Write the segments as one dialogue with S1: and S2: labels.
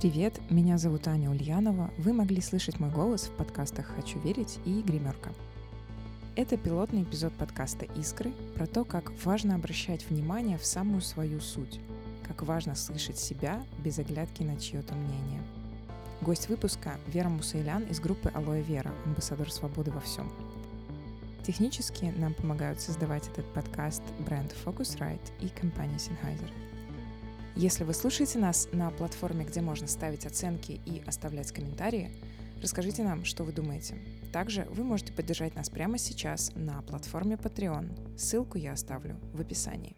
S1: Привет, меня зовут Аня Ульянова. Вы могли слышать мой голос в подкастах «Хочу верить» и «Гримерка». Это пилотный эпизод подкаста «Искры» про то, как важно обращать внимание в самую свою суть, как важно слышать себя без оглядки на чье-то мнение. Гость выпуска — Вера Мусайлян из группы «Алоэ Вера», амбассадор свободы во всем. Технически нам помогают создавать этот подкаст бренд Focusrite и компания Sennheiser — если вы слушаете нас на платформе, где можно ставить оценки и оставлять комментарии, расскажите нам, что вы думаете. Также вы можете поддержать нас прямо сейчас на платформе Patreon. Ссылку я оставлю в описании.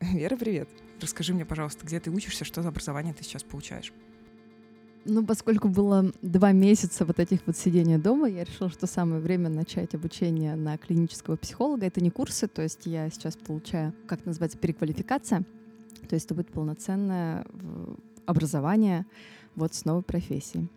S1: Вера, привет! Расскажи мне, пожалуйста, где ты учишься, что за образование ты сейчас получаешь?
S2: Ну, поскольку было два месяца вот этих вот сидения дома, я решила, что самое время начать обучение на клинического психолога. Это не курсы, то есть я сейчас получаю, как называется, переквалификация. То есть это будет полноценное образование вот с новой профессией.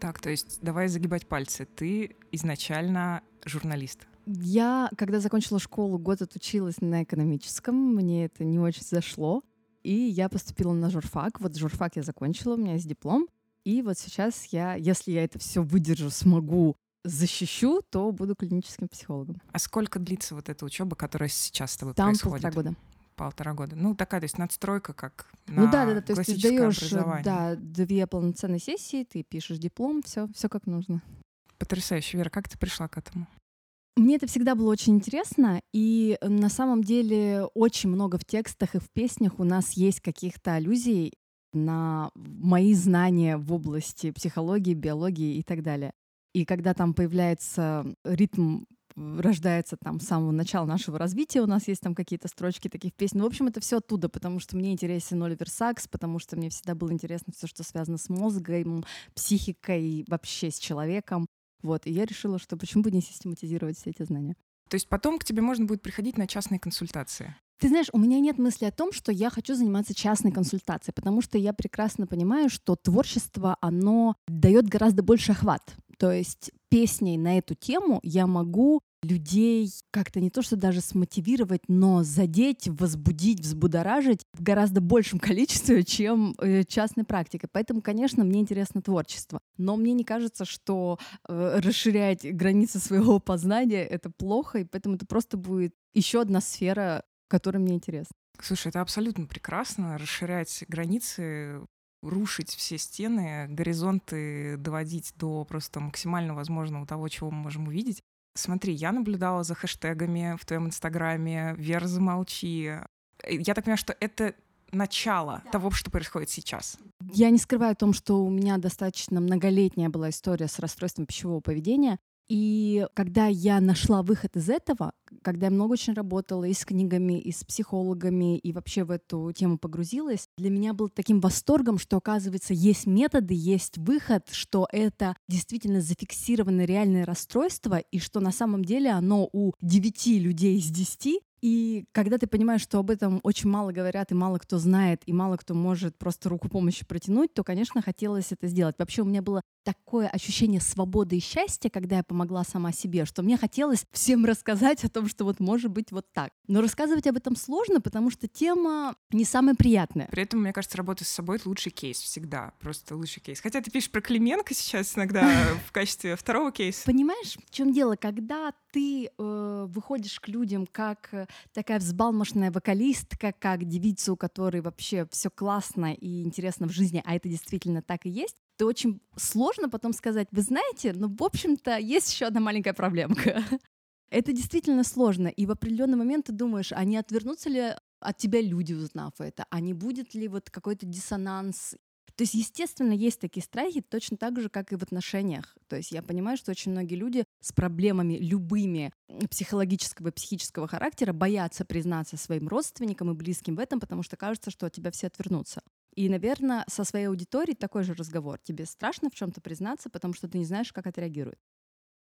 S1: Так, то есть давай загибать пальцы. Ты изначально журналист.
S2: Я, когда закончила школу, год отучилась на экономическом. Мне это не очень зашло. И я поступила на журфак. Вот журфак я закончила, у меня есть диплом. И вот сейчас я, если я это все выдержу, смогу, защищу, то буду клиническим психологом.
S1: А сколько длится вот эта учеба, которая сейчас с тобой
S2: Там
S1: происходит?
S2: полтора года.
S1: Полтора года. Ну, такая, то есть надстройка, как
S2: на
S1: ну,
S2: да, да, да, то есть ты даешь да, две полноценные сессии, ты пишешь диплом, все, все как нужно.
S1: Потрясающе. Вера, как ты пришла к этому?
S2: Мне это всегда было очень интересно, и на самом деле очень много в текстах и в песнях у нас есть каких-то аллюзий на мои знания в области психологии, биологии и так далее. И когда там появляется ритм рождается там с самого начала нашего развития, у нас есть там какие-то строчки таких песен. В общем, это все оттуда, потому что мне интересен Оливер Сакс, потому что мне всегда было интересно все, что связано с мозгом, психикой, вообще с человеком. Вот, и я решила, что почему бы не систематизировать все эти знания.
S1: То есть потом к тебе можно будет приходить на частные консультации?
S2: Ты знаешь, у меня нет мысли о том, что я хочу заниматься частной консультацией, потому что я прекрасно понимаю, что творчество, оно дает гораздо больше охват. То есть песней на эту тему я могу людей как-то не то что даже смотивировать, но задеть, возбудить, взбудоражить в гораздо большем количестве, чем э, частной практикой. Поэтому, конечно, мне интересно творчество. Но мне не кажется, что э, расширять границы своего познания — это плохо, и поэтому это просто будет еще одна сфера который мне интересен.
S1: Слушай, это абсолютно прекрасно, расширять границы, рушить все стены, горизонты доводить до просто максимально возможного того, чего мы можем увидеть. Смотри, я наблюдала за хэштегами в твоем инстаграме «Вера, замолчи». Я так понимаю, что это начало да. того, что происходит сейчас.
S2: Я не скрываю о том, что у меня достаточно многолетняя была история с расстройством пищевого поведения. И когда я нашла выход из этого, когда я много очень работала и с книгами, и с психологами, и вообще в эту тему погрузилась, для меня был таким восторгом, что, оказывается, есть методы, есть выход, что это действительно зафиксированное реальное расстройство, и что на самом деле оно у 9 людей из 10 и когда ты понимаешь, что об этом очень мало говорят, и мало кто знает, и мало кто может просто руку помощи протянуть, то, конечно, хотелось это сделать. Вообще у меня было такое ощущение свободы и счастья, когда я помогла сама себе, что мне хотелось всем рассказать о том, что вот может быть вот так. Но рассказывать об этом сложно, потому что тема не самая приятная.
S1: При этом, мне кажется, работа с собой — это лучший кейс всегда. Просто лучший кейс. Хотя ты пишешь про Клименко сейчас иногда в качестве второго кейса.
S2: Понимаешь, в чем дело? Когда ты э, выходишь к людям как э, такая взбалмошная вокалистка, как девица, у которой вообще все классно и интересно в жизни, а это действительно так и есть, то очень сложно потом сказать, вы знаете, ну, в общем-то, есть еще одна маленькая проблемка. Это действительно сложно, и в определенный момент ты думаешь, а не отвернутся ли от тебя люди, узнав это, а не будет ли вот какой-то диссонанс то есть, естественно, есть такие страхи точно так же, как и в отношениях. То есть я понимаю, что очень многие люди с проблемами любыми психологического и психического характера боятся признаться своим родственникам и близким в этом, потому что кажется, что от тебя все отвернутся. И, наверное, со своей аудиторией такой же разговор. Тебе страшно в чем-то признаться, потому что ты не знаешь, как отреагируют.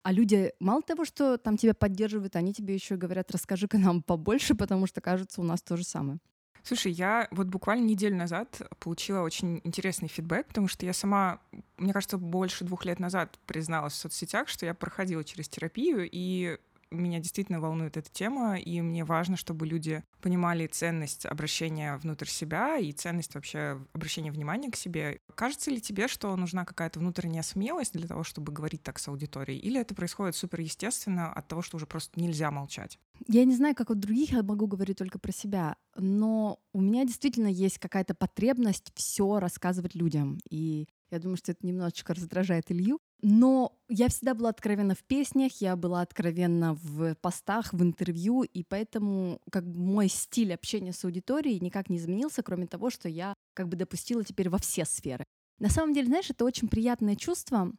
S2: А люди, мало того, что там тебя поддерживают, они тебе еще говорят, расскажи-ка нам побольше, потому что, кажется, у нас то же самое.
S1: Слушай, я вот буквально неделю назад получила очень интересный фидбэк, потому что я сама, мне кажется, больше двух лет назад призналась в соцсетях, что я проходила через терапию, и меня действительно волнует эта тема, и мне важно, чтобы люди понимали ценность обращения внутрь себя и ценность вообще обращения внимания к себе. Кажется ли тебе, что нужна какая-то внутренняя смелость для того, чтобы говорить так с аудиторией? Или это происходит супер естественно от того, что уже просто нельзя молчать?
S2: Я не знаю, как у других, я могу говорить только про себя, но у меня действительно есть какая-то потребность все рассказывать людям. И я думаю, что это немножечко раздражает Илью. Но я всегда была откровенна в песнях, я была откровенна в постах, в интервью, и поэтому как бы мой стиль общения с аудиторией никак не изменился, кроме того, что я как бы допустила теперь во все сферы. На самом деле, знаешь, это очень приятное чувство,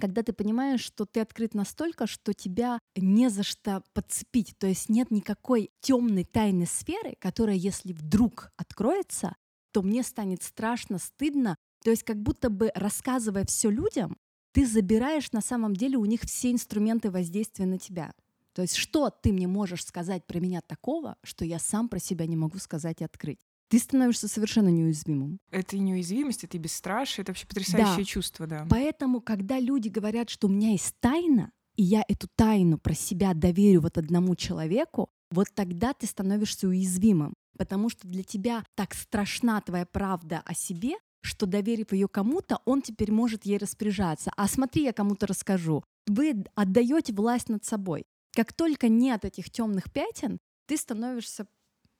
S2: когда ты понимаешь, что ты открыт настолько, что тебя не за что подцепить. То есть нет никакой темной тайной сферы, которая, если вдруг откроется, то мне станет страшно, стыдно. То есть как будто бы рассказывая все людям, ты забираешь на самом деле у них все инструменты воздействия на тебя. То есть что ты мне можешь сказать про меня такого, что я сам про себя не могу сказать и открыть? Ты становишься совершенно неуязвимым.
S1: Это неуязвимость, это бесстрашие, это вообще потрясающее да. чувство, да.
S2: Поэтому, когда люди говорят, что у меня есть тайна, и я эту тайну про себя доверю вот одному человеку, вот тогда ты становишься уязвимым. Потому что для тебя так страшна твоя правда о себе, что доверив ее кому-то, он теперь может ей распоряжаться. А смотри, я кому-то расскажу. Вы отдаете власть над собой. Как только нет этих темных пятен, ты становишься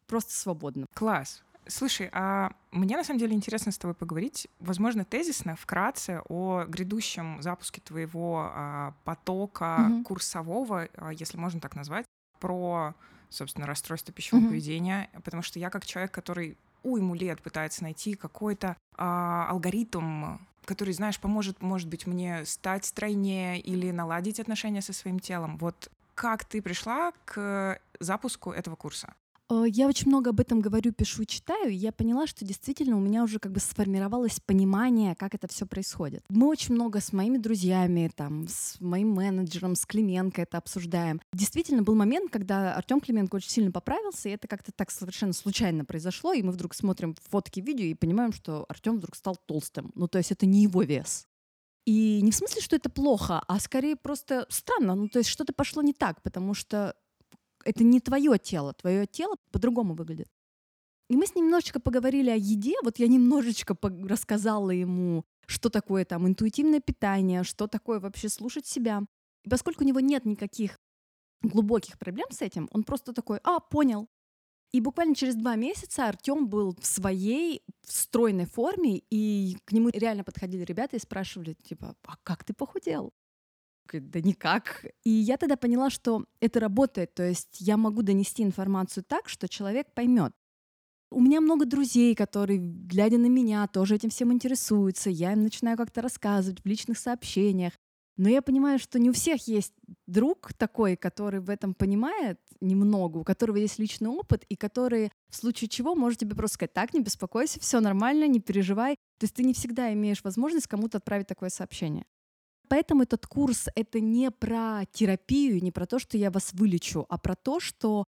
S2: просто свободным.
S1: Класс. Слушай, а мне на самом деле интересно с тобой поговорить, возможно, тезисно, вкратце о грядущем запуске твоего а, потока mm-hmm. курсового, а, если можно так назвать, про, собственно, расстройство пищевого mm-hmm. поведения, потому что я как человек, который уйму лет пытается найти какой-то а, алгоритм, который, знаешь, поможет, может быть, мне стать стройнее или наладить отношения со своим телом. Вот как ты пришла к запуску этого курса?
S2: Э, я очень много об этом говорю, пишу, читаю, и я поняла, что действительно у меня уже как бы сформировалось понимание, как это все происходит. Мы очень много с моими друзьями, там, с моим менеджером, с Клименко это обсуждаем. Действительно был момент, когда Артем Клименко очень сильно поправился, и это как-то так совершенно случайно произошло, и мы вдруг смотрим фотки, видео и понимаем, что Артем вдруг стал толстым. Ну, то есть это не его вес. И не в смысле, что это плохо, а скорее просто странно. Ну, то есть что-то пошло не так, потому что это не твое тело, твое тело по-другому выглядит. И мы с ним немножечко поговорили о еде. Вот я немножечко рассказала ему, что такое там интуитивное питание, что такое вообще слушать себя. И поскольку у него нет никаких глубоких проблем с этим, он просто такой, а, понял. И буквально через два месяца Артем был в своей стройной форме, и к нему реально подходили ребята и спрашивали, типа, а как ты похудел? Да никак. И я тогда поняла, что это работает, то есть я могу донести информацию так, что человек поймет. У меня много друзей, которые, глядя на меня, тоже этим всем интересуются. Я им начинаю как-то рассказывать в личных сообщениях. Но я понимаю, что не у всех есть друг такой, который в этом понимает немного, у которого есть личный опыт, и который в случае чего может тебе просто сказать, так, не беспокойся, все нормально, не переживай. То есть ты не всегда имеешь возможность кому-то отправить такое сообщение поэтому этот курс — это не про терапию, не про то, что я вас вылечу, а про то, что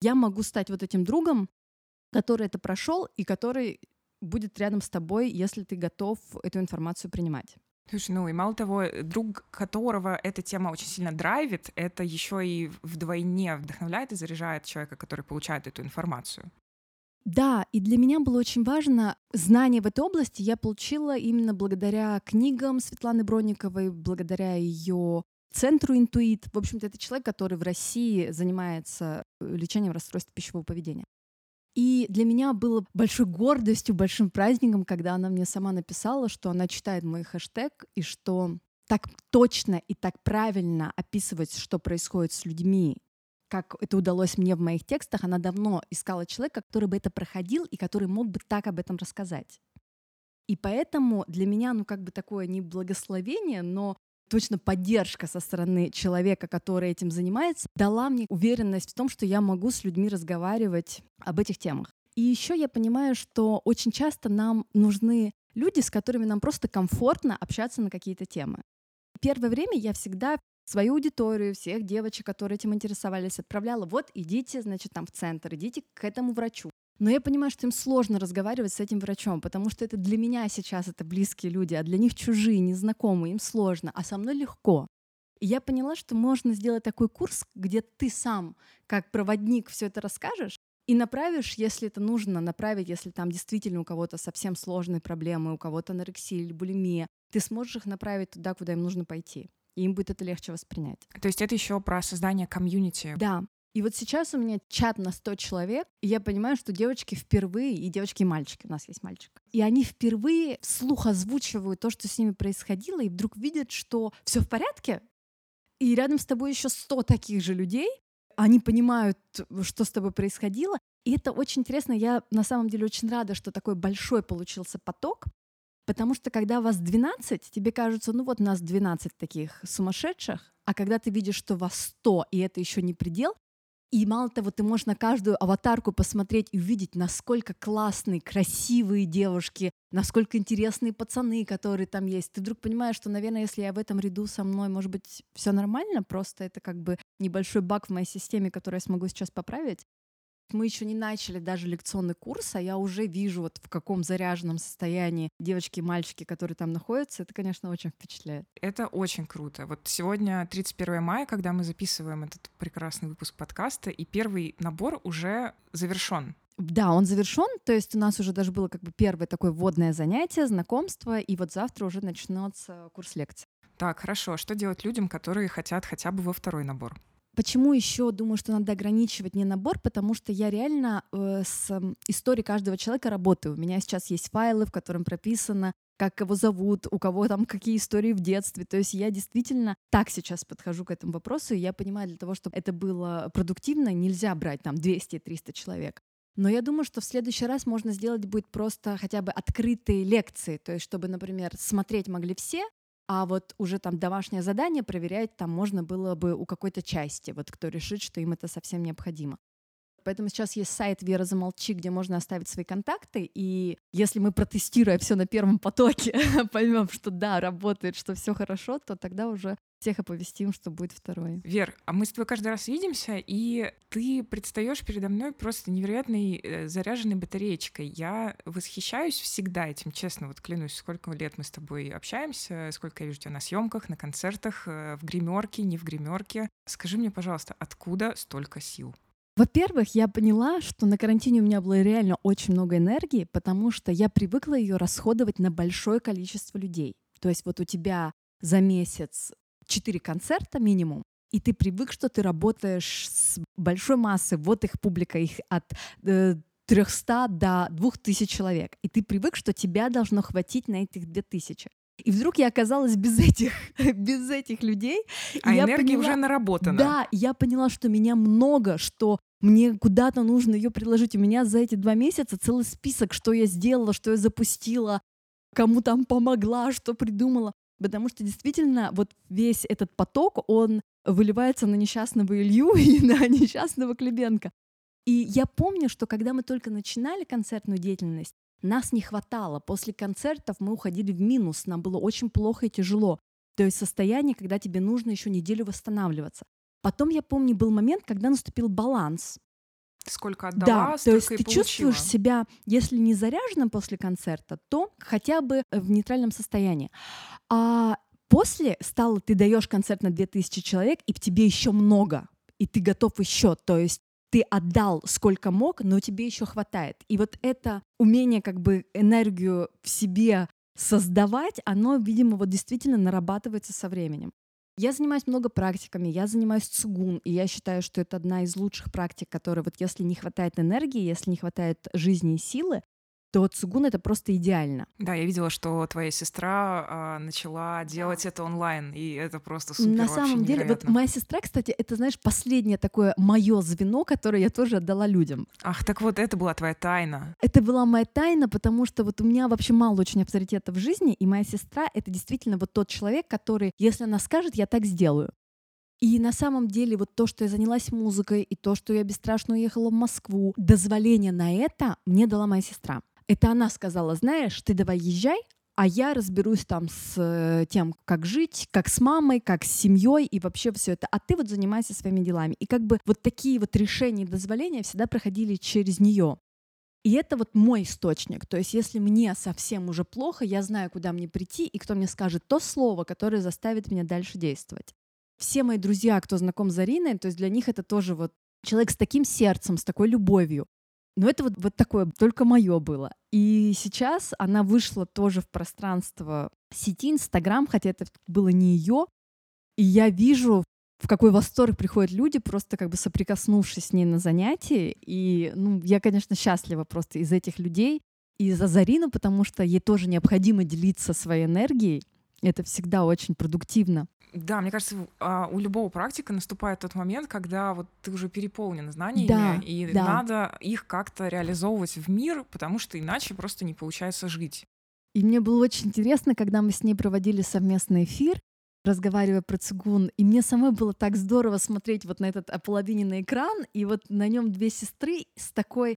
S2: я могу стать вот этим другом, который это прошел и который будет рядом с тобой, если ты готов эту информацию принимать.
S1: Слушай, ну и мало того, друг которого эта тема очень сильно драйвит, это еще и вдвойне вдохновляет и заряжает человека, который получает эту информацию.
S2: Да, и для меня было очень важно знание в этой области я получила именно благодаря книгам Светланы Бронниковой, благодаря ее центру «Интуит». В общем-то, это человек, который в России занимается э, лечением расстройств пищевого поведения. И для меня было большой гордостью, большим праздником, когда она мне сама написала, что она читает мой хэштег и что так точно и так правильно описывать, что происходит с людьми, как это удалось мне в моих текстах, она давно искала человека, который бы это проходил и который мог бы так об этом рассказать. И поэтому для меня, ну, как бы такое не благословение, но точно поддержка со стороны человека, который этим занимается, дала мне уверенность в том, что я могу с людьми разговаривать об этих темах. И еще я понимаю, что очень часто нам нужны люди, с которыми нам просто комфортно общаться на какие-то темы. Первое время я всегда свою аудиторию, всех девочек, которые этим интересовались, отправляла, вот идите, значит, там в центр, идите к этому врачу. Но я понимаю, что им сложно разговаривать с этим врачом, потому что это для меня сейчас это близкие люди, а для них чужие, незнакомые, им сложно, а со мной легко. И я поняла, что можно сделать такой курс, где ты сам, как проводник, все это расскажешь, и направишь, если это нужно, направить, если там действительно у кого-то совсем сложные проблемы, у кого-то анорексия или булимия, ты сможешь их направить туда, куда им нужно пойти. И им будет это легче воспринять.
S1: То есть это еще про создание комьюнити.
S2: Да. И вот сейчас у меня чат на 100 человек, и я понимаю, что девочки впервые, и девочки и мальчики, у нас есть мальчик, и они впервые вслух озвучивают то, что с ними происходило, и вдруг видят, что все в порядке, и рядом с тобой еще 100 таких же людей, они понимают, что с тобой происходило. И это очень интересно. Я на самом деле очень рада, что такой большой получился поток, потому что когда вас 12, тебе кажется, ну вот нас 12 таких сумасшедших, а когда ты видишь, что вас 100, и это еще не предел, и мало того, ты можешь на каждую аватарку посмотреть и увидеть, насколько классные, красивые девушки, насколько интересные пацаны, которые там есть. Ты вдруг понимаешь, что, наверное, если я в этом ряду со мной, может быть, все нормально, просто это как бы небольшой баг в моей системе, который я смогу сейчас поправить. Мы еще не начали даже лекционный курс, а я уже вижу, вот в каком заряженном состоянии девочки и мальчики, которые там находятся. Это, конечно, очень впечатляет.
S1: Это очень круто. Вот сегодня 31 мая, когда мы записываем этот прекрасный выпуск подкаста, и первый набор уже завершен.
S2: Да, он завершен, то есть у нас уже даже было как бы первое такое вводное занятие, знакомство, и вот завтра уже начнется курс лекций.
S1: Так, хорошо. Что делать людям, которые хотят хотя бы во второй набор?
S2: Почему еще думаю, что надо ограничивать не набор? Потому что я реально э, с э, историей каждого человека работаю. У меня сейчас есть файлы, в котором прописано, как его зовут, у кого там какие истории в детстве. То есть я действительно так сейчас подхожу к этому вопросу, и я понимаю, для того, чтобы это было продуктивно, нельзя брать там 200-300 человек. Но я думаю, что в следующий раз можно сделать будет просто хотя бы открытые лекции, то есть чтобы, например, смотреть могли все, а вот уже там домашнее задание проверять там можно было бы у какой-то части, вот кто решит, что им это совсем необходимо. Поэтому сейчас есть сайт Вера Замолчи, где можно оставить свои контакты. И если мы, протестируя все на первом потоке, поймем, что да, работает, что все хорошо, то тогда уже всех оповестим, что будет второй.
S1: Вер, а мы с тобой каждый раз видимся, и ты предстаешь передо мной просто невероятной э, заряженной батареечкой. Я восхищаюсь всегда этим, честно, вот клянусь, сколько лет мы с тобой общаемся, сколько я вижу тебя на съемках, на концертах, э, в гримерке, не в гримерке. Скажи мне, пожалуйста, откуда столько сил?
S2: Во-первых, я поняла, что на карантине у меня было реально очень много энергии, потому что я привыкла ее расходовать на большое количество людей. То есть вот у тебя за месяц четыре концерта минимум, и ты привык, что ты работаешь с большой массой, вот их публика, их от э, 300 до 2000 человек, и ты привык, что тебя должно хватить на этих 2000. И вдруг я оказалась без этих, без этих людей.
S1: А
S2: и
S1: энергия
S2: я поняла,
S1: уже наработана.
S2: Да, я поняла, что меня много, что мне куда-то нужно ее приложить. У меня за эти два месяца целый список, что я сделала, что я запустила, кому там помогла, что придумала. Потому что действительно вот весь этот поток, он выливается на несчастного Илью и на несчастного Клебенко. И я помню, что когда мы только начинали концертную деятельность, нас не хватало. После концертов мы уходили в минус, нам было очень плохо и тяжело. То есть состояние, когда тебе нужно еще неделю восстанавливаться. Потом, я помню, был момент, когда наступил баланс.
S1: Сколько отдала,
S2: да,
S1: столько
S2: то есть ты
S1: получила.
S2: чувствуешь себя, если не заряженным после концерта, то хотя бы в нейтральном состоянии. А после стало, ты даешь концерт на 2000 человек, и тебе еще много, и ты готов еще. То есть ты отдал сколько мог, но тебе еще хватает. И вот это умение как бы энергию в себе создавать, оно, видимо, вот действительно нарабатывается со временем. Я занимаюсь много практиками, я занимаюсь цугун, и я считаю, что это одна из лучших практик, которая вот если не хватает энергии, если не хватает жизни и силы, то цугун это просто идеально.
S1: Да, я видела, что твоя сестра а, начала делать это онлайн, и это просто супер
S2: На самом деле, вот
S1: невероятно.
S2: моя сестра, кстати, это, знаешь, последнее такое мое звено, которое я тоже отдала людям.
S1: Ах, так вот, это была твоя тайна.
S2: Это была моя тайна, потому что вот у меня вообще мало очень авторитетов в жизни, и моя сестра — это действительно вот тот человек, который, если она скажет, я так сделаю. И на самом деле вот то, что я занялась музыкой, и то, что я бесстрашно уехала в Москву, дозволение на это мне дала моя сестра. Это она сказала, знаешь, ты давай езжай, а я разберусь там с э, тем, как жить, как с мамой, как с семьей и вообще все это. А ты вот занимайся своими делами. И как бы вот такие вот решения и дозволения всегда проходили через нее. И это вот мой источник. То есть если мне совсем уже плохо, я знаю, куда мне прийти и кто мне скажет то слово, которое заставит меня дальше действовать. все мои друзья, кто знаком с Зариной, то есть для них это тоже вот человек с таким сердцем, с такой любовью. Но это вот, вот такое только мое было. И сейчас она вышла тоже в пространство сети Инстаграм, хотя это было не ее. И я вижу, в какой восторг приходят люди, просто как бы соприкоснувшись с ней на занятии. И ну, я, конечно, счастлива просто из этих людей, и за Зарину, потому что ей тоже необходимо делиться своей энергией. Это всегда очень продуктивно.
S1: Да, мне кажется, а, у любого практика наступает тот момент, когда вот ты уже переполнен знаниями,
S2: да,
S1: и
S2: да.
S1: надо их как-то реализовывать в мир, потому что иначе просто не получается жить.
S2: И мне было очень интересно, когда мы с ней проводили совместный эфир, разговаривая про цигун, и мне самой было так здорово смотреть вот на этот ополовиненный экран, и вот на нем две сестры с такой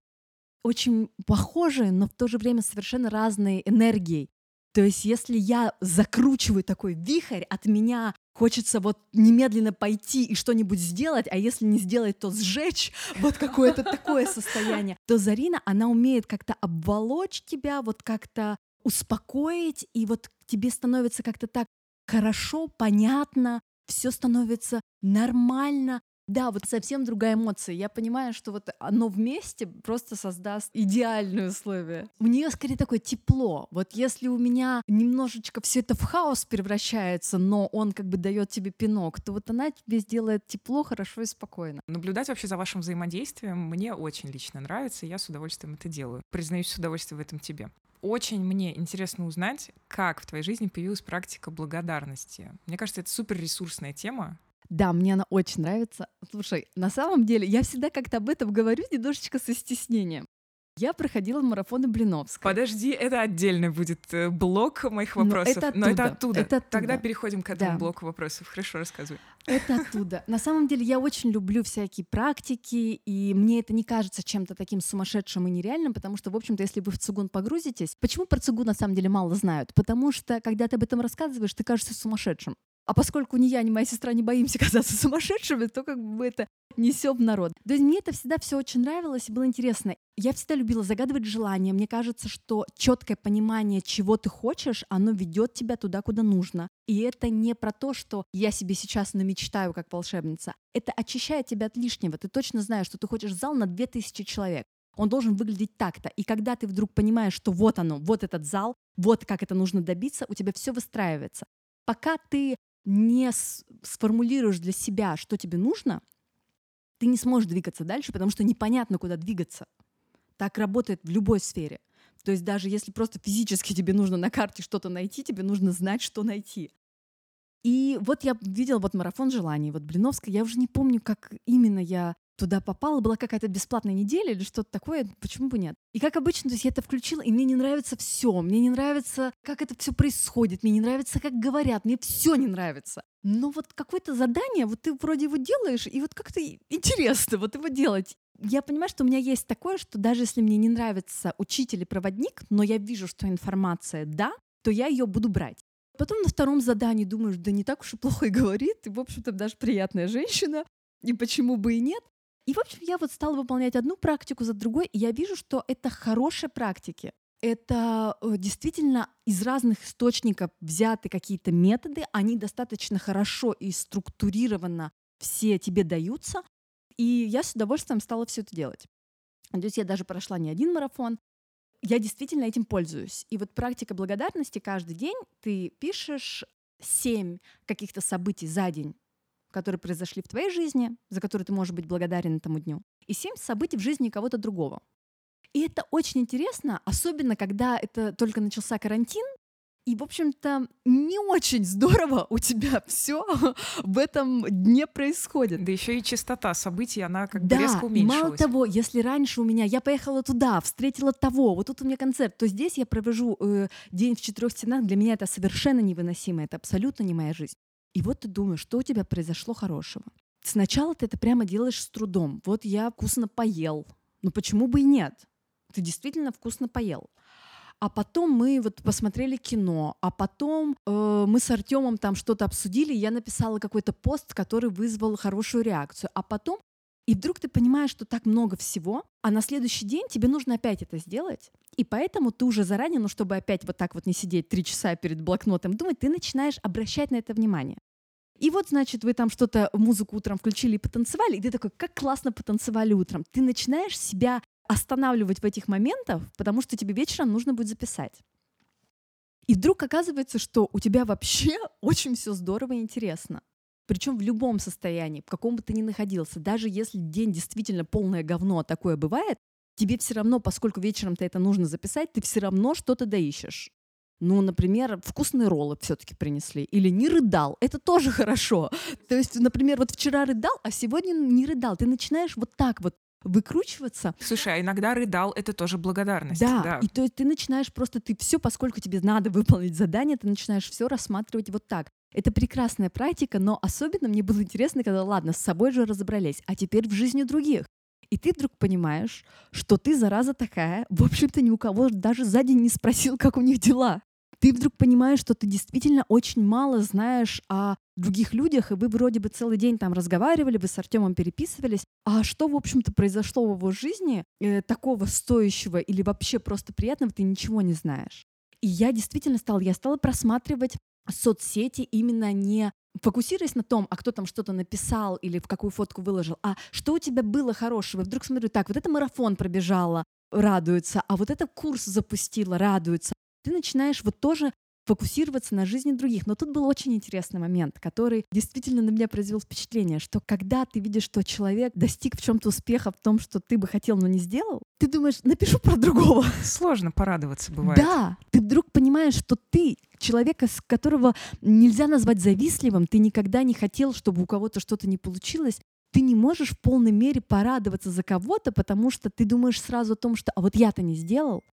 S2: очень похожей, но в то же время совершенно разной энергией. То есть если я закручиваю такой вихрь, от меня хочется вот немедленно пойти и что-нибудь сделать, а если не сделать, то сжечь, вот какое-то такое состояние, то Зарина, она умеет как-то обволочь тебя, вот как-то успокоить, и вот тебе становится как-то так хорошо, понятно, все становится нормально, да, вот совсем другая эмоция. Я понимаю, что вот оно вместе просто создаст идеальные условия. У нее скорее такое тепло. Вот если у меня немножечко все это в хаос превращается, но он как бы дает тебе пинок, то вот она тебе сделает тепло, хорошо и спокойно.
S1: Наблюдать вообще за вашим взаимодействием мне очень лично нравится, и я с удовольствием это делаю. Признаюсь с удовольствием в этом тебе. Очень мне интересно узнать, как в твоей жизни появилась практика благодарности. Мне кажется, это супер ресурсная тема,
S2: да, мне она очень нравится. Слушай, на самом деле я всегда как-то об этом говорю немножечко со стеснением. Я проходила марафоны Блиновской.
S1: Подожди, это отдельно будет э, блок моих вопросов.
S2: Но это оттуда.
S1: Но это оттуда.
S2: Это оттуда.
S1: Тогда переходим к этому
S2: да.
S1: блоку вопросов. Хорошо, рассказывай.
S2: Это оттуда. На самом деле я очень люблю всякие практики, и мне это не кажется чем-то таким сумасшедшим и нереальным, потому что, в общем-то, если вы в цигун погрузитесь... Почему про цигун на самом деле мало знают? Потому что, когда ты об этом рассказываешь, ты кажешься сумасшедшим. А поскольку ни я, ни моя сестра не боимся казаться сумасшедшими, то как бы это несем в народ. То есть мне это всегда все очень нравилось и было интересно. Я всегда любила загадывать желания. Мне кажется, что четкое понимание, чего ты хочешь, оно ведет тебя туда, куда нужно. И это не про то, что я себе сейчас намечтаю как волшебница. Это очищает тебя от лишнего. Ты точно знаешь, что ты хочешь зал на 2000 человек. Он должен выглядеть так-то. И когда ты вдруг понимаешь, что вот оно, вот этот зал, вот как это нужно добиться, у тебя все выстраивается. Пока ты не сформулируешь для себя, что тебе нужно, ты не сможешь двигаться дальше, потому что непонятно, куда двигаться. Так работает в любой сфере. То есть даже если просто физически тебе нужно на карте что-то найти, тебе нужно знать, что найти. И вот я видела вот марафон желаний, вот Блиновская, я уже не помню, как именно я туда попала, была какая-то бесплатная неделя или что-то такое, почему бы нет? И как обычно, то есть я это включила, и мне не нравится все, мне не нравится, как это все происходит, мне не нравится, как говорят, мне все не нравится. Но вот какое-то задание, вот ты вроде его делаешь, и вот как-то интересно вот его делать. Я понимаю, что у меня есть такое, что даже если мне не нравится учитель и проводник, но я вижу, что информация да, то я ее буду брать. Потом на втором задании думаешь, да не так уж и плохо и говорит, и, в общем-то, даже приятная женщина, и почему бы и нет. И, в общем, я вот стала выполнять одну практику за другой, и я вижу, что это хорошие практики. Это э, действительно из разных источников взяты какие-то методы, они достаточно хорошо и структурированно все тебе даются, и я с удовольствием стала все это делать. То есть я даже прошла не один марафон, я действительно этим пользуюсь. И вот практика благодарности каждый день ты пишешь семь каких-то событий за день, которые произошли в твоей жизни, за которые ты можешь быть благодарен этому дню, и семь событий в жизни кого-то другого. И это очень интересно, особенно когда это только начался карантин, и, в общем-то, не очень здорово у тебя все в этом дне происходит.
S1: Да еще и частота событий, она как бы
S2: да,
S1: резко уменьшилась.
S2: мало того, если раньше у меня я поехала туда, встретила того, вот тут у меня концерт, то здесь я провожу э, день в четырех стенах. Для меня это совершенно невыносимо, это абсолютно не моя жизнь. И вот ты думаешь, что у тебя произошло хорошего. Сначала ты это прямо делаешь с трудом. Вот я вкусно поел. Ну почему бы и нет? Ты действительно вкусно поел. А потом мы вот посмотрели кино, а потом э, мы с Артемом там что-то обсудили, я написала какой-то пост, который вызвал хорошую реакцию. А потом и вдруг ты понимаешь, что так много всего, а на следующий день тебе нужно опять это сделать. И поэтому ты уже заранее, ну чтобы опять вот так вот не сидеть три часа перед блокнотом думать, ты начинаешь обращать на это внимание. И вот, значит, вы там что-то, музыку утром включили и потанцевали, и ты такой, как классно потанцевали утром. Ты начинаешь себя останавливать в этих моментах, потому что тебе вечером нужно будет записать. И вдруг оказывается, что у тебя вообще очень все здорово и интересно. Причем в любом состоянии, в каком бы ты ни находился, даже если день действительно полное говно, а такое бывает, тебе все равно, поскольку вечером ты это нужно записать, ты все равно что-то доищешь. Ну, например, вкусные роллы все-таки принесли. Или не рыдал. Это тоже хорошо. То есть, например, вот вчера рыдал, а сегодня не рыдал. Ты начинаешь вот так вот выкручиваться.
S1: Слушай, а иногда рыдал это тоже благодарность.
S2: Да, да. И то есть ты начинаешь просто ты все, поскольку тебе надо выполнить задание, ты начинаешь все рассматривать вот так. Это прекрасная практика, но особенно мне было интересно, когда, ладно, с собой же разобрались, а теперь в жизни других. И ты вдруг понимаешь, что ты, зараза такая, в общем-то, ни у кого даже сзади не спросил, как у них дела. Ты вдруг понимаешь, что ты действительно очень мало знаешь о других людях, и вы вроде бы целый день там разговаривали, вы с Артемом переписывались, а что, в общем-то, произошло в его жизни э, такого стоящего или вообще просто приятного, ты ничего не знаешь. И я действительно стала, я стала просматривать соцсети именно не фокусируясь на том, а кто там что-то написал или в какую фотку выложил, а что у тебя было хорошего. Вдруг смотрю, так, вот это марафон пробежала, радуется, а вот это курс запустила, радуется. Ты начинаешь вот тоже фокусироваться на жизни других. Но тут был очень интересный момент, который действительно на меня произвел впечатление, что когда ты видишь, что человек достиг в чем-то успеха в том, что ты бы хотел, но не сделал, ты думаешь, напишу про другого.
S1: Сложно порадоваться бывает.
S2: Да, ты вдруг понимаешь, что ты человека, с которого нельзя назвать завистливым, ты никогда не хотел, чтобы у кого-то что-то не получилось, ты не можешь в полной мере порадоваться за кого-то, потому что ты думаешь сразу о том, что а вот я-то не сделал,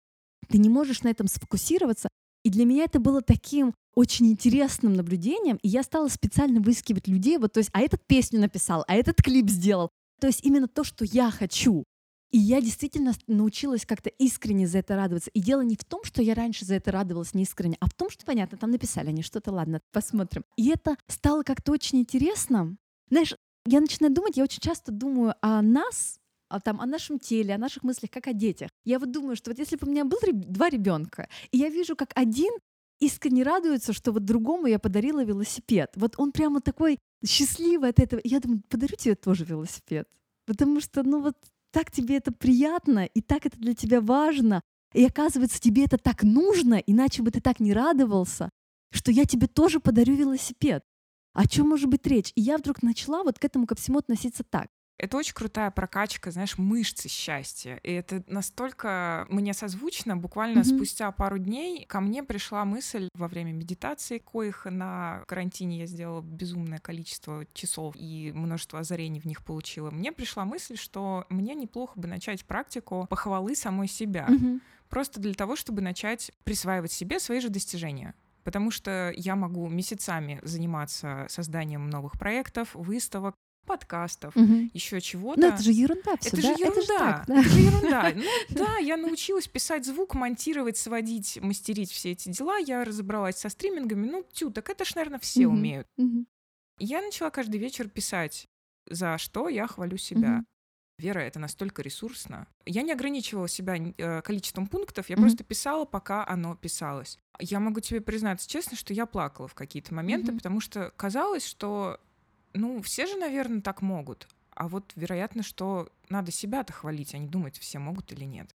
S2: ты не можешь на этом сфокусироваться, и для меня это было таким очень интересным наблюдением, и я стала специально выискивать людей, вот, то есть, а этот песню написал, а этот клип сделал. То есть именно то, что я хочу. И я действительно научилась как-то искренне за это радоваться. И дело не в том, что я раньше за это радовалась не искренне, а в том, что, понятно, там написали они что-то, ладно, посмотрим. И это стало как-то очень интересно. Знаешь, я начинаю думать, я очень часто думаю о нас, там, о нашем теле, о наших мыслях, как о детях. Я вот думаю, что вот если бы у меня был два ребенка, и я вижу, как один искренне радуется, что вот другому я подарила велосипед. Вот он прямо такой счастливый от этого. Я думаю, подарю тебе тоже велосипед. Потому что, ну вот так тебе это приятно, и так это для тебя важно. И оказывается, тебе это так нужно, иначе бы ты так не радовался, что я тебе тоже подарю велосипед. О чем может быть речь? И я вдруг начала вот к этому ко всему относиться так.
S1: Это очень крутая прокачка, знаешь, мышцы счастья. И это настолько мне созвучно. Буквально mm-hmm. спустя пару дней ко мне пришла мысль во время медитации, коих на карантине я сделала безумное количество часов и множество озарений в них получила. Мне пришла мысль, что мне неплохо бы начать практику похвалы самой себя. Mm-hmm. Просто для того, чтобы начать присваивать себе свои же достижения потому что я могу месяцами заниматься созданием новых проектов, выставок, подкастов, угу. еще чего-то.
S2: Ну, это же ерунда все,
S1: это,
S2: да?
S1: же ерунда. это же так, да? Это же ерунда. Ну, да, я научилась писать звук, монтировать, сводить, мастерить все эти дела. Я разобралась со стримингами. Ну, тю, так это ж, наверное, все угу. умеют. Угу. Я начала каждый вечер писать, за что я хвалю себя. Угу. Вера, это настолько ресурсно. Я не ограничивала себя э, количеством пунктов, я mm-hmm. просто писала, пока оно писалось. Я могу тебе признаться честно, что я плакала в какие-то моменты, mm-hmm. потому что казалось, что ну, все же, наверное, так могут. А вот вероятно, что надо себя-то хвалить, а не думать, все могут или нет.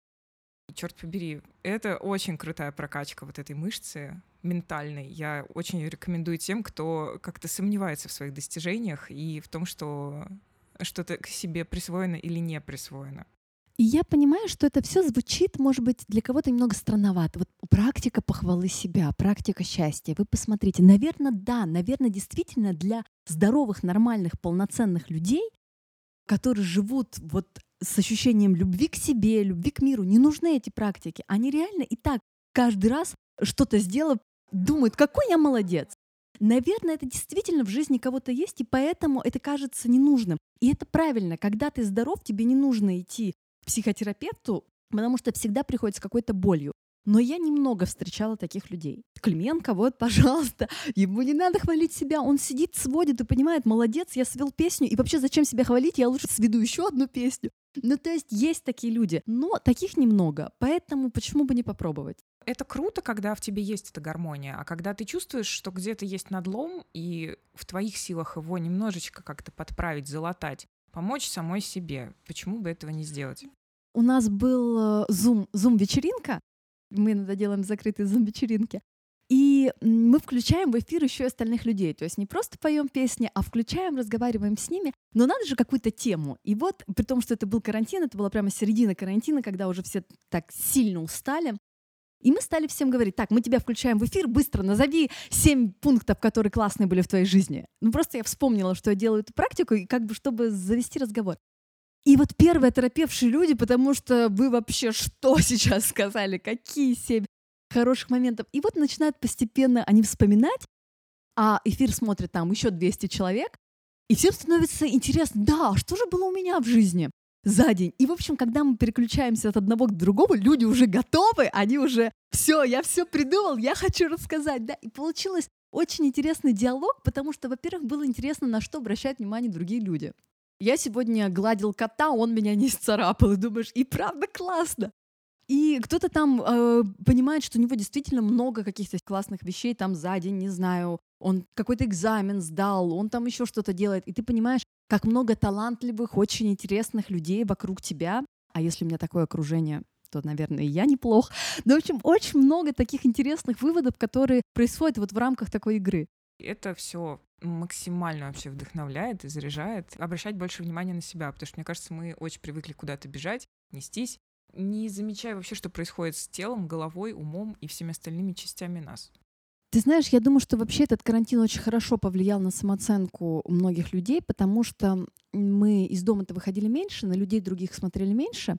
S1: Черт побери, это очень крутая прокачка вот этой мышцы ментальной. Я очень рекомендую тем, кто как-то сомневается в своих достижениях и в том, что что-то к себе присвоено или не присвоено.
S2: И я понимаю, что это все звучит, может быть, для кого-то немного странновато. Вот практика похвалы себя, практика счастья. Вы посмотрите, наверное, да, наверное, действительно для здоровых, нормальных, полноценных людей, которые живут вот с ощущением любви к себе, любви к миру, не нужны эти практики. Они реально и так каждый раз что-то сделав, думают, какой я молодец. Наверное, это действительно в жизни кого-то есть, и поэтому это кажется ненужным. И это правильно. Когда ты здоров, тебе не нужно идти психотерапевту, потому что всегда приходит с какой-то болью. Но я немного встречала таких людей. Клименко, вот, пожалуйста, ему не надо хвалить себя, он сидит, сводит и понимает, молодец, я свел песню, и вообще зачем себя хвалить, я лучше сведу еще одну песню. Ну, то есть есть такие люди, но таких немного, поэтому почему бы не попробовать?
S1: Это круто, когда в тебе есть эта гармония, а когда ты чувствуешь, что где-то есть надлом, и в твоих силах его немножечко как-то подправить, залатать, помочь самой себе, почему бы этого не сделать?
S2: У нас был э, Zoom вечеринка, мы иногда делаем закрытые Zoom вечеринки, и мы включаем в эфир еще и остальных людей. То есть не просто поем песни, а включаем, разговариваем с ними. Но надо же какую-то тему. И вот, при том, что это был карантин, это была прямо середина карантина, когда уже все так сильно устали. И мы стали всем говорить, так, мы тебя включаем в эфир, быстро назови семь пунктов, которые классные были в твоей жизни. Ну просто я вспомнила, что я делаю эту практику, и как бы чтобы завести разговор. И вот первые торопевшие люди, потому что вы вообще что сейчас сказали, какие семь хороших моментов. И вот начинают постепенно они вспоминать, а эфир смотрит там еще 200 человек, и всем становится интересно, да, что же было у меня в жизни за день? И, в общем, когда мы переключаемся от одного к другому, люди уже готовы, они уже, все, я все придумал, я хочу рассказать, да, и получилось очень интересный диалог, потому что, во-первых, было интересно, на что обращают внимание другие люди. Я сегодня гладил кота, он меня не сцарапал, и думаешь, и правда классно. И кто-то там э, понимает, что у него действительно много каких-то классных вещей там за день, не знаю, он какой-то экзамен сдал, он там еще что-то делает, и ты понимаешь, как много талантливых, очень интересных людей вокруг тебя. А если у меня такое окружение, то, наверное, и я неплох. Но, в общем, очень много таких интересных выводов, которые происходят вот в рамках такой игры.
S1: Это все максимально вообще вдохновляет и заряжает обращать больше внимания на себя, потому что, мне кажется, мы очень привыкли куда-то бежать, нестись, не замечая вообще, что происходит с телом, головой, умом и всеми остальными частями нас.
S2: Ты знаешь, я думаю, что вообще этот карантин очень хорошо повлиял на самооценку многих людей, потому что мы из дома-то выходили меньше, на людей других смотрели меньше,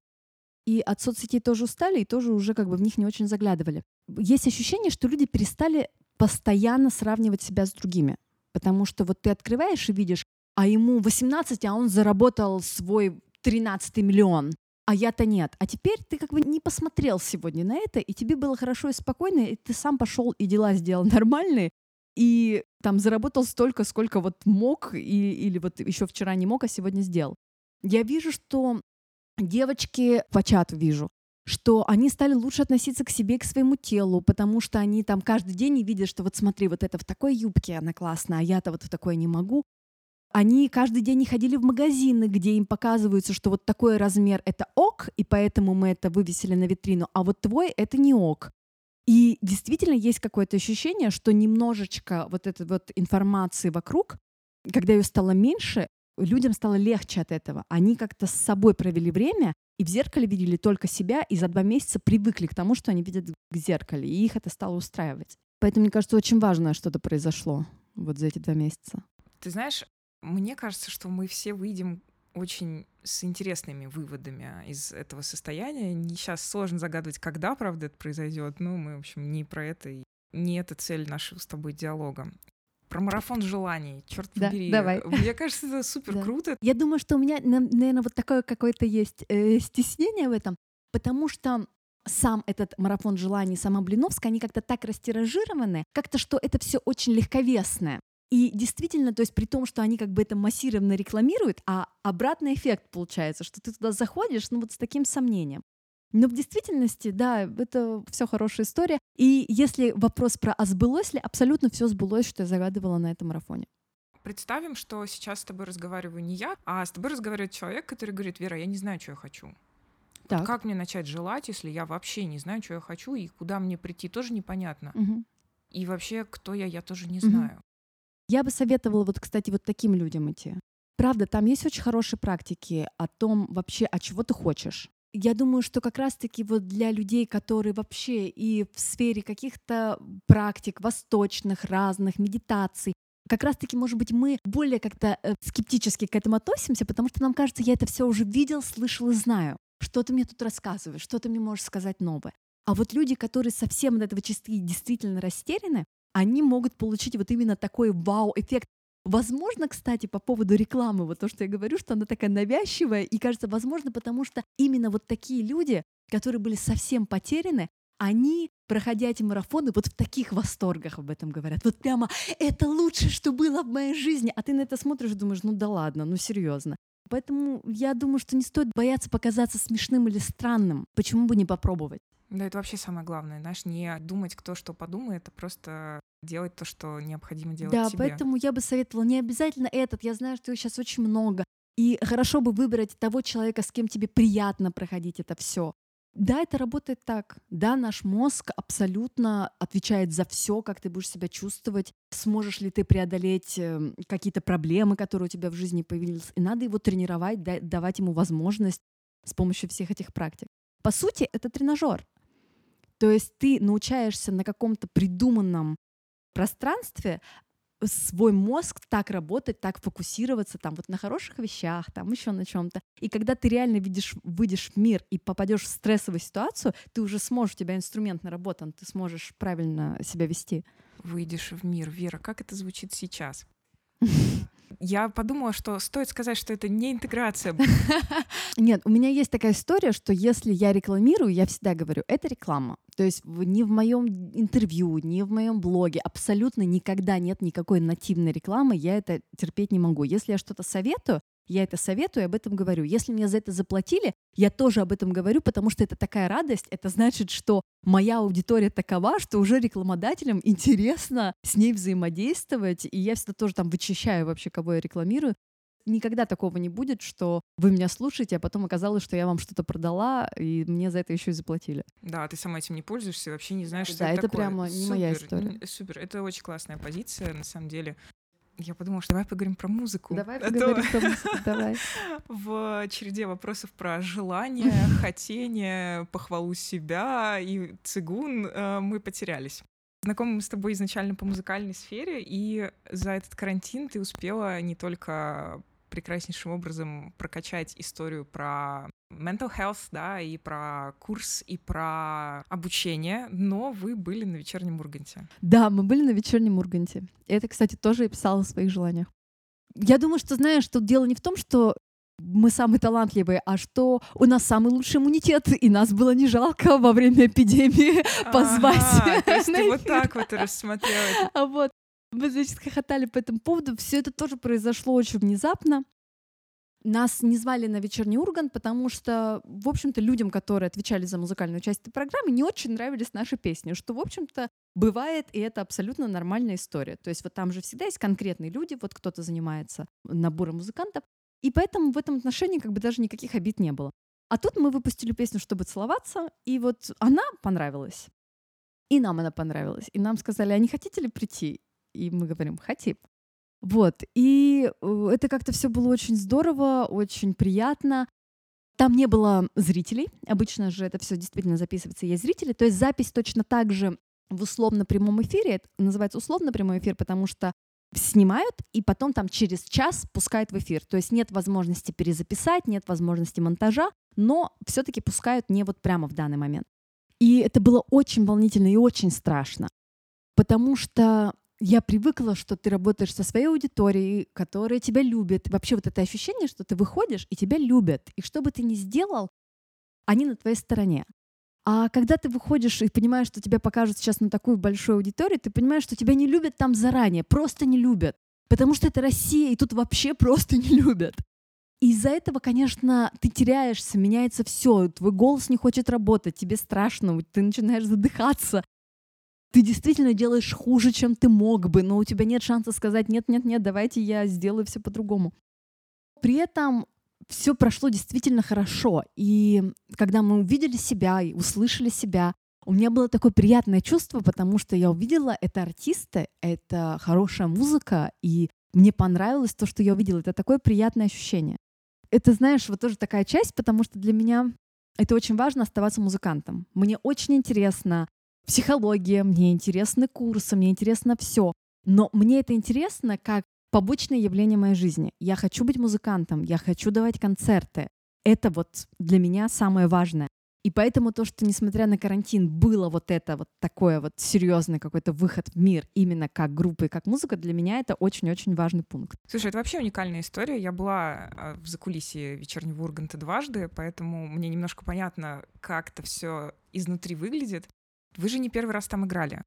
S2: и от соцсетей тоже устали, и тоже уже как бы в них не очень заглядывали. Есть ощущение, что люди перестали постоянно сравнивать себя с другими, потому что вот ты открываешь и видишь, а ему 18, а он заработал свой 13 миллион а я-то нет. А теперь ты как бы не посмотрел сегодня на это, и тебе было хорошо и спокойно, и ты сам пошел и дела сделал нормальные, и там заработал столько, сколько вот мог, и, или вот еще вчера не мог, а сегодня сделал. Я вижу, что девочки по чату вижу, что они стали лучше относиться к себе, к своему телу, потому что они там каждый день видят, что вот смотри, вот это в такой юбке она классная, а я-то вот в такой не могу. Они каждый день не ходили в магазины, где им показывается, что вот такой размер — это ок, и поэтому мы это вывесили на витрину, а вот твой — это не ок. И действительно есть какое-то ощущение, что немножечко вот этой вот информации вокруг, когда ее стало меньше, людям стало легче от этого. Они как-то с собой провели время и в зеркале видели только себя, и за два месяца привыкли к тому, что они видят в зеркале, и их это стало устраивать. Поэтому, мне кажется, очень важное что-то произошло вот за эти два месяца.
S1: Ты знаешь, мне кажется, что мы все выйдем очень с интересными выводами из этого состояния. Сейчас сложно загадывать, когда, правда, это произойдет. Ну, мы, в общем, не про это, не это цель нашего с тобой диалога. Про марафон желаний, черт да, побери.
S2: Давай.
S1: Мне кажется, это супер да. круто.
S2: Я думаю, что у меня, наверное, вот такое какое-то есть э, стеснение в этом, потому что сам этот марафон желаний, сама Блиновская, они как-то так растиражированы, как-то, что это все очень легковесное. И действительно, то есть при том, что они как бы это массированно рекламируют, а обратный эффект получается, что ты туда заходишь, ну вот с таким сомнением. Но в действительности, да, это все хорошая история. И если вопрос про «а сбылось ли?», абсолютно все сбылось, что я загадывала на этом марафоне.
S1: Представим, что сейчас с тобой разговариваю не я, а с тобой разговаривает человек, который говорит, Вера, я не знаю, что я хочу. Так. Как мне начать желать, если я вообще не знаю, что я хочу, и куда мне прийти, тоже непонятно. Угу. И вообще, кто я, я тоже не знаю. Угу.
S2: Я бы советовала вот, кстати, вот таким людям идти. Правда, там есть очень хорошие практики о том вообще, а чего ты хочешь. Я думаю, что как раз-таки вот для людей, которые вообще и в сфере каких-то практик восточных, разных, медитаций, как раз-таки, может быть, мы более как-то э, скептически к этому относимся, потому что нам кажется, я это все уже видел, слышал и знаю. Что ты мне тут рассказываешь, что ты мне можешь сказать новое. А вот люди, которые совсем от этого чисты действительно растеряны, они могут получить вот именно такой вау-эффект. Возможно, кстати, по поводу рекламы, вот то, что я говорю, что она такая навязчивая, и кажется, возможно, потому что именно вот такие люди, которые были совсем потеряны, они, проходя эти марафоны, вот в таких восторгах об этом говорят. Вот прямо это лучшее, что было в моей жизни. А ты на это смотришь и думаешь, ну да ладно, ну серьезно. Поэтому я думаю, что не стоит бояться показаться смешным или странным. Почему бы не попробовать?
S1: Да, это вообще самое главное, знаешь, не думать, кто что подумает, а просто делать то, что необходимо делать
S2: Да,
S1: тебе.
S2: поэтому я бы советовала не обязательно этот. Я знаю, что их сейчас очень много. И хорошо бы выбрать того человека, с кем тебе приятно проходить это все. Да, это работает так. Да, наш мозг абсолютно отвечает за все, как ты будешь себя чувствовать, сможешь ли ты преодолеть эм, какие-то проблемы, которые у тебя в жизни появились. И надо его тренировать, давать ему возможность с помощью всех этих практик. По сути, это тренажер. То есть ты научаешься на каком-то придуманном пространстве свой мозг так работать, так фокусироваться там вот на хороших вещах, там еще на чем-то. И когда ты реально видишь, выйдешь в мир и попадешь в стрессовую ситуацию, ты уже сможешь, у тебя инструмент наработан, ты сможешь правильно себя вести.
S1: Выйдешь в мир, Вера, как это звучит сейчас? Я подумала, что стоит сказать, что это не интеграция.
S2: Нет, у меня есть такая история, что если я рекламирую, я всегда говорю, это реклама. То есть ни в моем интервью, ни в моем блоге абсолютно никогда нет никакой нативной рекламы, я это терпеть не могу. Если я что-то советую, я это советую, об этом говорю. Если мне за это заплатили, я тоже об этом говорю, потому что это такая радость. Это значит, что моя аудитория такова, что уже рекламодателям интересно с ней взаимодействовать. И я всегда тоже там вычищаю вообще, кого я рекламирую. Никогда такого не будет, что вы меня слушаете, а потом оказалось, что я вам что-то продала, и мне за это еще и заплатили.
S1: Да, ты сама этим не пользуешься, вообще не знаешь, что
S2: да,
S1: это,
S2: это
S1: такое.
S2: прямо не
S1: супер,
S2: моя история.
S1: Супер, это очень классная позиция, на самом деле я подумала, что давай поговорим про музыку.
S2: Давай а поговорим то... про музыку, давай.
S1: В череде вопросов про желание, хотение, похвалу себя и цигун э, мы потерялись. Знакомы мы с тобой изначально по музыкальной сфере, и за этот карантин ты успела не только прекраснейшим образом прокачать историю про mental health, да, и про курс, и про обучение, но вы были на вечернем Урганте.
S2: Да, мы были на вечернем Урганте. Это, кстати, тоже я писала в своих желаниях. Я думаю, что, знаешь, что дело не в том, что мы самые талантливые, а что у нас самый лучший иммунитет, и нас было не жалко во время эпидемии позвать.
S1: Ага, то есть ты вот так вот рассмотрела.
S2: А вот мы, значит, хохотали по этому поводу. Все это тоже произошло очень внезапно. Нас не звали на вечерний Ургант, потому что, в общем-то, людям, которые отвечали за музыкальную часть этой программы, не очень нравились наши песни, что, в общем-то, бывает, и это абсолютно нормальная история. То есть вот там же всегда есть конкретные люди, вот кто-то занимается набором музыкантов, и поэтому в этом отношении как бы даже никаких обид не было. А тут мы выпустили песню «Чтобы целоваться», и вот она понравилась. И нам она понравилась. И нам сказали, а не хотите ли прийти? И мы говорим, хотим. Вот. И э, это как-то все было очень здорово, очень приятно. Там не было зрителей. Обычно же это все действительно записывается, есть зрители. То есть запись точно так же в условно прямом эфире. Это называется условно прямой эфир, потому что снимают и потом там через час пускают в эфир. То есть нет возможности перезаписать, нет возможности монтажа, но все-таки пускают не вот прямо в данный момент. И это было очень волнительно и очень страшно, потому что я привыкла, что ты работаешь со своей аудиторией, которая тебя любит. Вообще вот это ощущение, что ты выходишь, и тебя любят. И что бы ты ни сделал, они на твоей стороне. А когда ты выходишь и понимаешь, что тебя покажут сейчас на такую большую аудиторию, ты понимаешь, что тебя не любят там заранее, просто не любят. Потому что это Россия, и тут вообще просто не любят. Из-за этого, конечно, ты теряешься, меняется все, твой голос не хочет работать, тебе страшно, ты начинаешь задыхаться, ты действительно делаешь хуже, чем ты мог бы, но у тебя нет шанса сказать нет-нет-нет, давайте я сделаю все по-другому. При этом все прошло действительно хорошо. И когда мы увидели себя и услышали себя, у меня было такое приятное чувство, потому что я увидела это артисты, это хорошая музыка, и мне понравилось то, что я увидела. Это такое приятное ощущение. Это, знаешь, вот тоже такая часть, потому что для меня это очень важно оставаться музыкантом. Мне очень интересно психология, мне интересны курсы, мне интересно все. Но мне это интересно как побочное явление моей жизни. Я хочу быть музыкантом, я хочу давать концерты. Это вот для меня самое важное. И поэтому то, что несмотря на карантин было вот это вот такое вот серьезный какой-то выход в мир именно как группа и как музыка, для меня это очень-очень важный пункт.
S1: Слушай, это вообще уникальная история. Я была а, в закулисье вечернего Урганта дважды, поэтому мне немножко понятно, как это все изнутри выглядит. Вы же не первый раз там играли.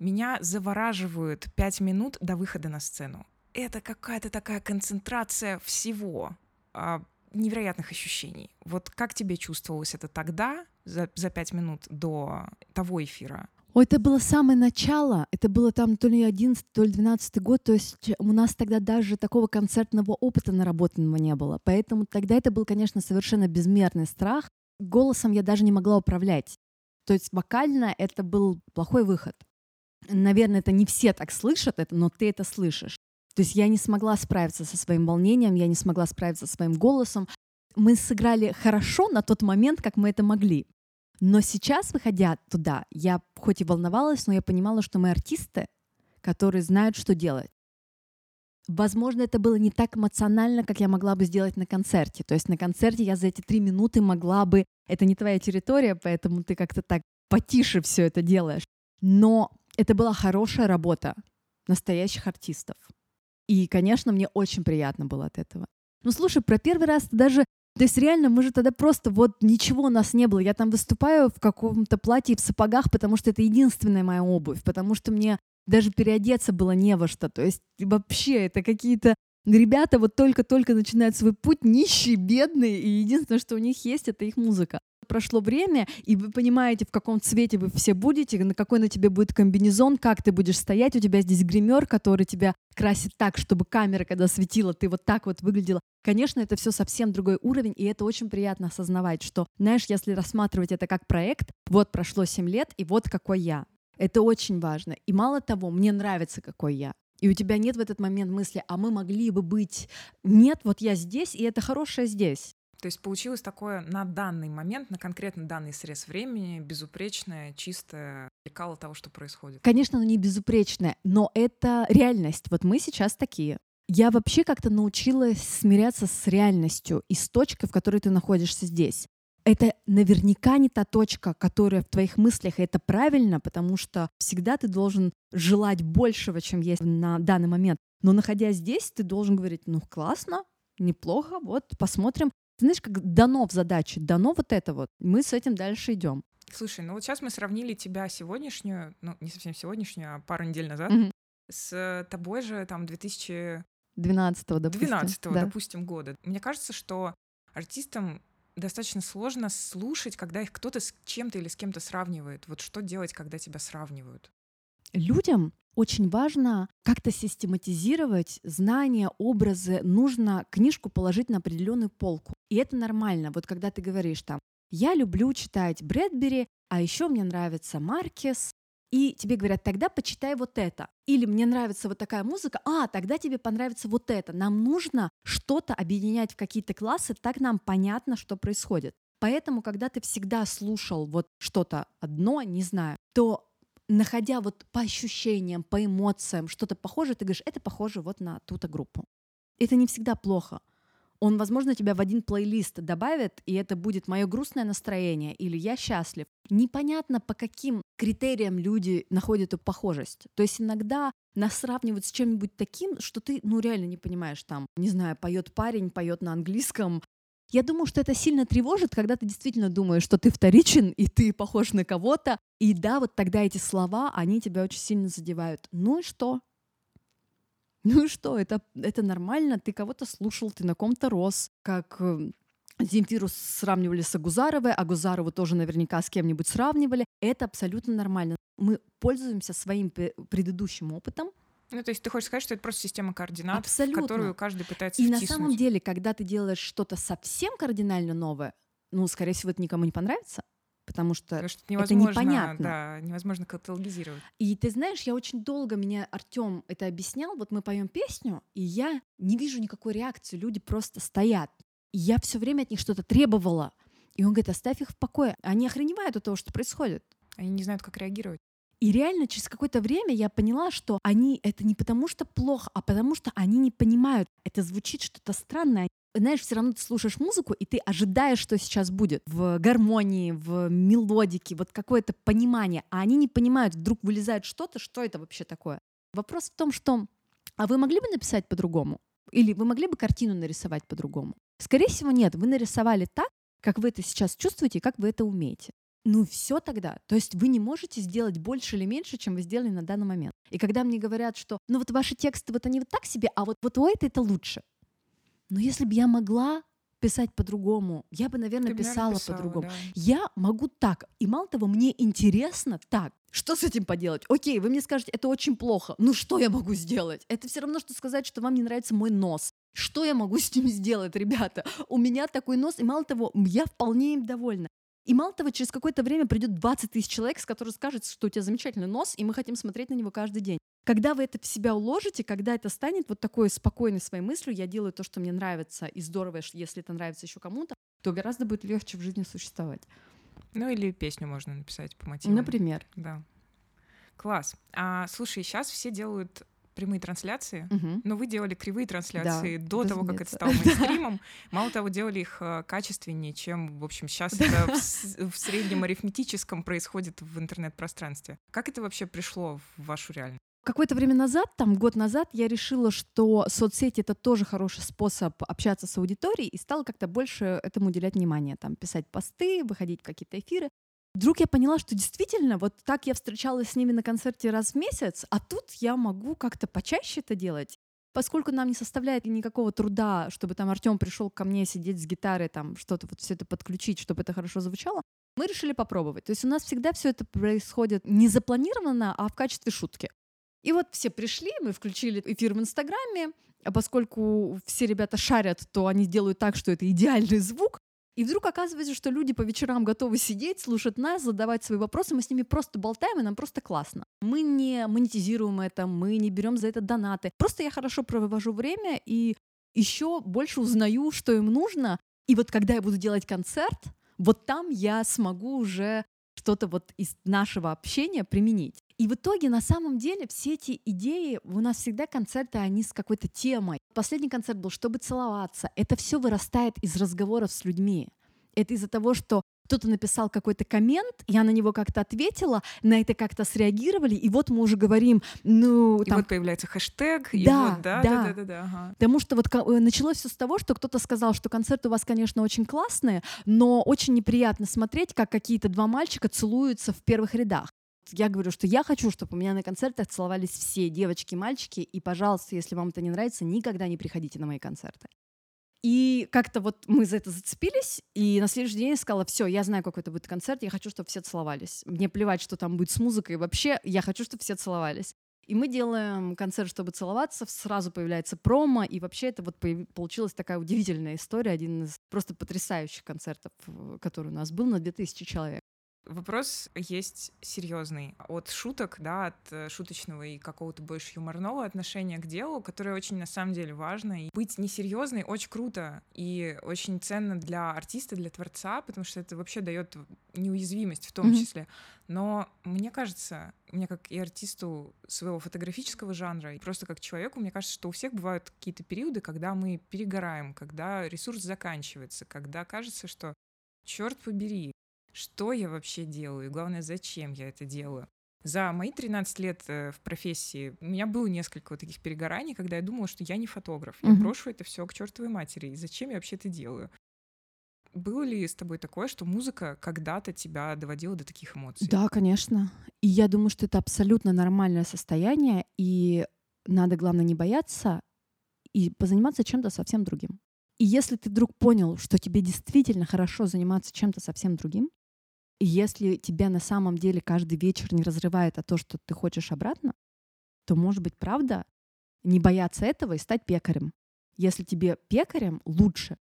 S1: Меня завораживают пять минут до выхода на сцену. Это какая-то такая концентрация всего, а, невероятных ощущений. Вот как тебе чувствовалось это тогда? за, за пять минут до того эфира?
S2: Ой, это было самое начало, это было там то ли 11, то ли 12 год, то есть у нас тогда даже такого концертного опыта наработанного не было, поэтому тогда это был, конечно, совершенно безмерный страх. Голосом я даже не могла управлять, то есть вокально это был плохой выход. Наверное, это не все так слышат это, но ты это слышишь. То есть я не смогла справиться со своим волнением, я не смогла справиться со своим голосом. Мы сыграли хорошо на тот момент, как мы это могли. Но сейчас, выходя туда, я хоть и волновалась, но я понимала, что мы артисты, которые знают, что делать. Возможно, это было не так эмоционально, как я могла бы сделать на концерте. То есть на концерте я за эти три минуты могла бы... Это не твоя территория, поэтому ты как-то так потише все это делаешь. Но это была хорошая работа настоящих артистов. И, конечно, мне очень приятно было от этого. Ну, слушай, про первый раз даже то есть реально мы же тогда просто вот ничего у нас не было. Я там выступаю в каком-то платье и в сапогах, потому что это единственная моя обувь, потому что мне даже переодеться было не во что. То есть вообще это какие-то ребята вот только-только начинают свой путь, нищие, бедные, и единственное, что у них есть, это их музыка прошло время, и вы понимаете, в каком цвете вы все будете, на какой на тебе будет комбинезон, как ты будешь стоять. У тебя здесь гример, который тебя красит так, чтобы камера, когда светила, ты вот так вот выглядела. Конечно, это все совсем другой уровень, и это очень приятно осознавать, что, знаешь, если рассматривать это как проект, вот прошло 7 лет, и вот какой я. Это очень важно. И мало того, мне нравится, какой я. И у тебя нет в этот момент мысли, а мы могли бы быть... Нет, вот я здесь, и это хорошее здесь.
S1: То есть получилось такое на данный момент, на конкретно данный срез времени, безупречное, чистое лекало того, что происходит.
S2: Конечно, оно не безупречное, но это реальность. Вот мы сейчас такие. Я вообще как-то научилась смиряться с реальностью и с точкой, в которой ты находишься здесь. Это наверняка не та точка, которая в твоих мыслях, и это правильно, потому что всегда ты должен желать большего, чем есть на данный момент. Но находясь здесь, ты должен говорить, ну классно, неплохо, вот посмотрим, знаешь, как дано в задаче, дано вот это вот, мы с этим дальше идем.
S1: Слушай, ну вот сейчас мы сравнили тебя сегодняшнюю, ну не совсем сегодняшнюю, а пару недель назад, mm-hmm. с тобой же там 2012
S2: допустим.
S1: 12 да. допустим, года. Мне кажется, что артистам достаточно сложно слушать, когда их кто-то с чем-то или с кем-то сравнивает. Вот что делать, когда тебя сравнивают?
S2: Людям очень важно как-то систематизировать знания, образы. Нужно книжку положить на определенную полку. И это нормально. Вот когда ты говоришь там, я люблю читать Брэдбери, а еще мне нравится Маркес, и тебе говорят, тогда почитай вот это. Или мне нравится вот такая музыка, а, тогда тебе понравится вот это. Нам нужно что-то объединять в какие-то классы, так нам понятно, что происходит. Поэтому, когда ты всегда слушал вот что-то одно, не знаю, то находя вот по ощущениям, по эмоциям что-то похожее, ты говоришь, это похоже вот на ту-то группу. Это не всегда плохо. Он, возможно, тебя в один плейлист добавит, и это будет мое грустное настроение или я счастлив. Непонятно, по каким критериям люди находят эту похожесть. То есть иногда нас сравнивают с чем-нибудь таким, что ты, ну, реально не понимаешь, там, не знаю, поет парень, поет на английском, я думаю, что это сильно тревожит, когда ты действительно думаешь, что ты вторичен, и ты похож на кого-то. И да, вот тогда эти слова, они тебя очень сильно задевают. Ну и что? Ну и что? Это, это нормально, ты кого-то слушал, ты на ком-то рос, как э, Земфиру сравнивали с Агузаровой, Агузарову тоже наверняка с кем-нибудь сравнивали. Это абсолютно нормально. Мы пользуемся своим предыдущим опытом,
S1: ну, то есть ты хочешь сказать, что это просто система координат, Абсолютно. в которую каждый пытается
S2: И
S1: втиснуть.
S2: на самом деле, когда ты делаешь что-то совсем кардинально новое, ну, скорее всего, это никому не понравится, потому что, потому что это непонятно.
S1: Да, невозможно каталогизировать.
S2: И ты знаешь, я очень долго, меня Артем это объяснял, вот мы поем песню, и я не вижу никакой реакции, люди просто стоят. И я все время от них что-то требовала. И он говорит, оставь их в покое. Они охреневают от того, что происходит.
S1: Они не знают, как реагировать.
S2: И реально через какое-то время я поняла, что они это не потому что плохо, а потому что они не понимают. Это звучит что-то странное. Знаешь, все равно ты слушаешь музыку, и ты ожидаешь, что сейчас будет в гармонии, в мелодике, вот какое-то понимание. А они не понимают, вдруг вылезает что-то, что это вообще такое. Вопрос в том, что а вы могли бы написать по-другому? Или вы могли бы картину нарисовать по-другому? Скорее всего, нет. Вы нарисовали так, как вы это сейчас чувствуете как вы это умеете ну все тогда. То есть вы не можете сделать больше или меньше, чем вы сделали на данный момент. И когда мне говорят, что ну вот ваши тексты, вот они вот так себе, а вот, вот у этой это лучше. Но если бы я могла писать по-другому. Я бы, наверное,
S1: Ты
S2: писала
S1: писала,
S2: по-другому.
S1: да.
S2: Я могу так. И мало того, мне интересно так. Что с этим поделать? Окей, вы мне скажете, это очень плохо. Ну что я могу сделать? Это все равно, что сказать, что вам не нравится мой нос. Что я могу с ним сделать, ребята? У меня такой нос, и мало того, я вполне им довольна. И мало того, через какое-то время придет 20 тысяч человек, с которых скажет, что у тебя замечательный нос, и мы хотим смотреть на него каждый день. Когда вы это в себя уложите, когда это станет вот такой спокойной своей мыслью, я делаю то, что мне нравится, и здорово, если это нравится еще кому-то, то гораздо будет легче в жизни существовать.
S1: Ну или песню можно написать по мотивам.
S2: Например.
S1: Да. Класс. А, слушай, сейчас все делают прямые трансляции,
S2: Мгм.
S1: но вы делали кривые трансляции до того, как это
S2: разумеется.
S1: стало мейнстримом. Мало того, делали их э, качественнее, чем, в общем, сейчас это в среднем арифметическом происходит в интернет-пространстве. Как это вообще пришло в вашу реальность?
S2: Какое-то время назад, там год назад, я решила, что соцсети это тоже хороший способ общаться с аудиторией, и стала как-то больше этому уделять внимание, там писать посты, выходить в какие-то эфиры. Вдруг я поняла, что действительно, вот так я встречалась с ними на концерте раз в месяц, а тут я могу как-то почаще это делать. Поскольку нам не составляет никакого труда, чтобы там Артем пришел ко мне сидеть с гитарой, там что-то вот все это подключить, чтобы это хорошо звучало, мы решили попробовать. То есть у нас всегда все это происходит не запланированно, а в качестве шутки. И вот все пришли, мы включили эфир в Инстаграме, а поскольку все ребята шарят, то они делают так, что это идеальный звук. И вдруг оказывается, что люди по вечерам готовы сидеть, слушать нас, задавать свои вопросы, мы с ними просто болтаем, и нам просто классно. Мы не монетизируем это, мы не берем за это донаты. Просто я хорошо провожу время и еще больше узнаю, что им нужно. И вот когда я буду делать концерт, вот там я смогу уже что-то вот из нашего общения применить. И в итоге, на самом деле, все эти идеи, у нас всегда концерты, они с какой-то темой. Последний концерт был «Чтобы целоваться». Это все вырастает из разговоров с людьми. Это из-за того, что кто-то написал какой-то коммент, я на него как-то ответила, на это как-то среагировали, и вот мы уже говорим, ну,
S1: И
S2: там,
S1: вот появляется хэштег, и
S2: Да,
S1: вот, да,
S2: да.
S1: да, да, да, да, ага.
S2: Потому что вот э, началось все с того, что кто-то сказал, что концерты у вас, конечно, очень классные, но очень неприятно смотреть, как какие-то два мальчика целуются в первых рядах. Я говорю, что я хочу, чтобы у меня на концертах целовались все девочки и мальчики, и, пожалуйста, если вам это не нравится, никогда не приходите на мои концерты. И как-то вот мы за это зацепились, и на следующий день я сказала, все, я знаю, какой это будет концерт, я хочу, чтобы все целовались. Мне плевать, что там будет с музыкой, вообще я хочу, чтобы все целовались. И мы делаем концерт, чтобы целоваться, сразу появляется промо, и вообще это вот получилась такая удивительная история, один из просто потрясающих концертов, который у нас был на 2000 человек.
S1: Вопрос есть серьезный. От шуток, да, от э, шуточного и какого-то больше юморного отношения к делу, которое очень на самом деле важно. И быть несерьезной очень круто и очень ценно для артиста, для творца, потому что это вообще дает неуязвимость в том
S2: Мгм.
S1: числе. Но мне кажется, мне как и артисту своего фотографического жанра, и просто как человеку, мне кажется, что у всех бывают какие-то периоды, когда мы перегораем, когда ресурс заканчивается, когда кажется, что черт побери, что я вообще делаю, и главное, зачем я это делаю. За мои 13 лет э, в профессии у меня было несколько вот таких перегораний, когда я думала, что я не фотограф, я
S2: Мгм.
S1: брошу это все к чертовой матери, и зачем я вообще это делаю. Было ли с тобой такое, что музыка когда-то тебя доводила до таких эмоций?
S2: Да, конечно. И я думаю, что это абсолютно нормальное состояние, и надо, главное, не бояться и позаниматься чем-то совсем другим. И если ты вдруг понял, что тебе действительно хорошо заниматься чем-то совсем другим, если тебя на самом деле каждый вечер не разрывает от то, что ты хочешь обратно, то, может быть, правда, не бояться этого и стать пекарем. Если тебе пекарем лучше.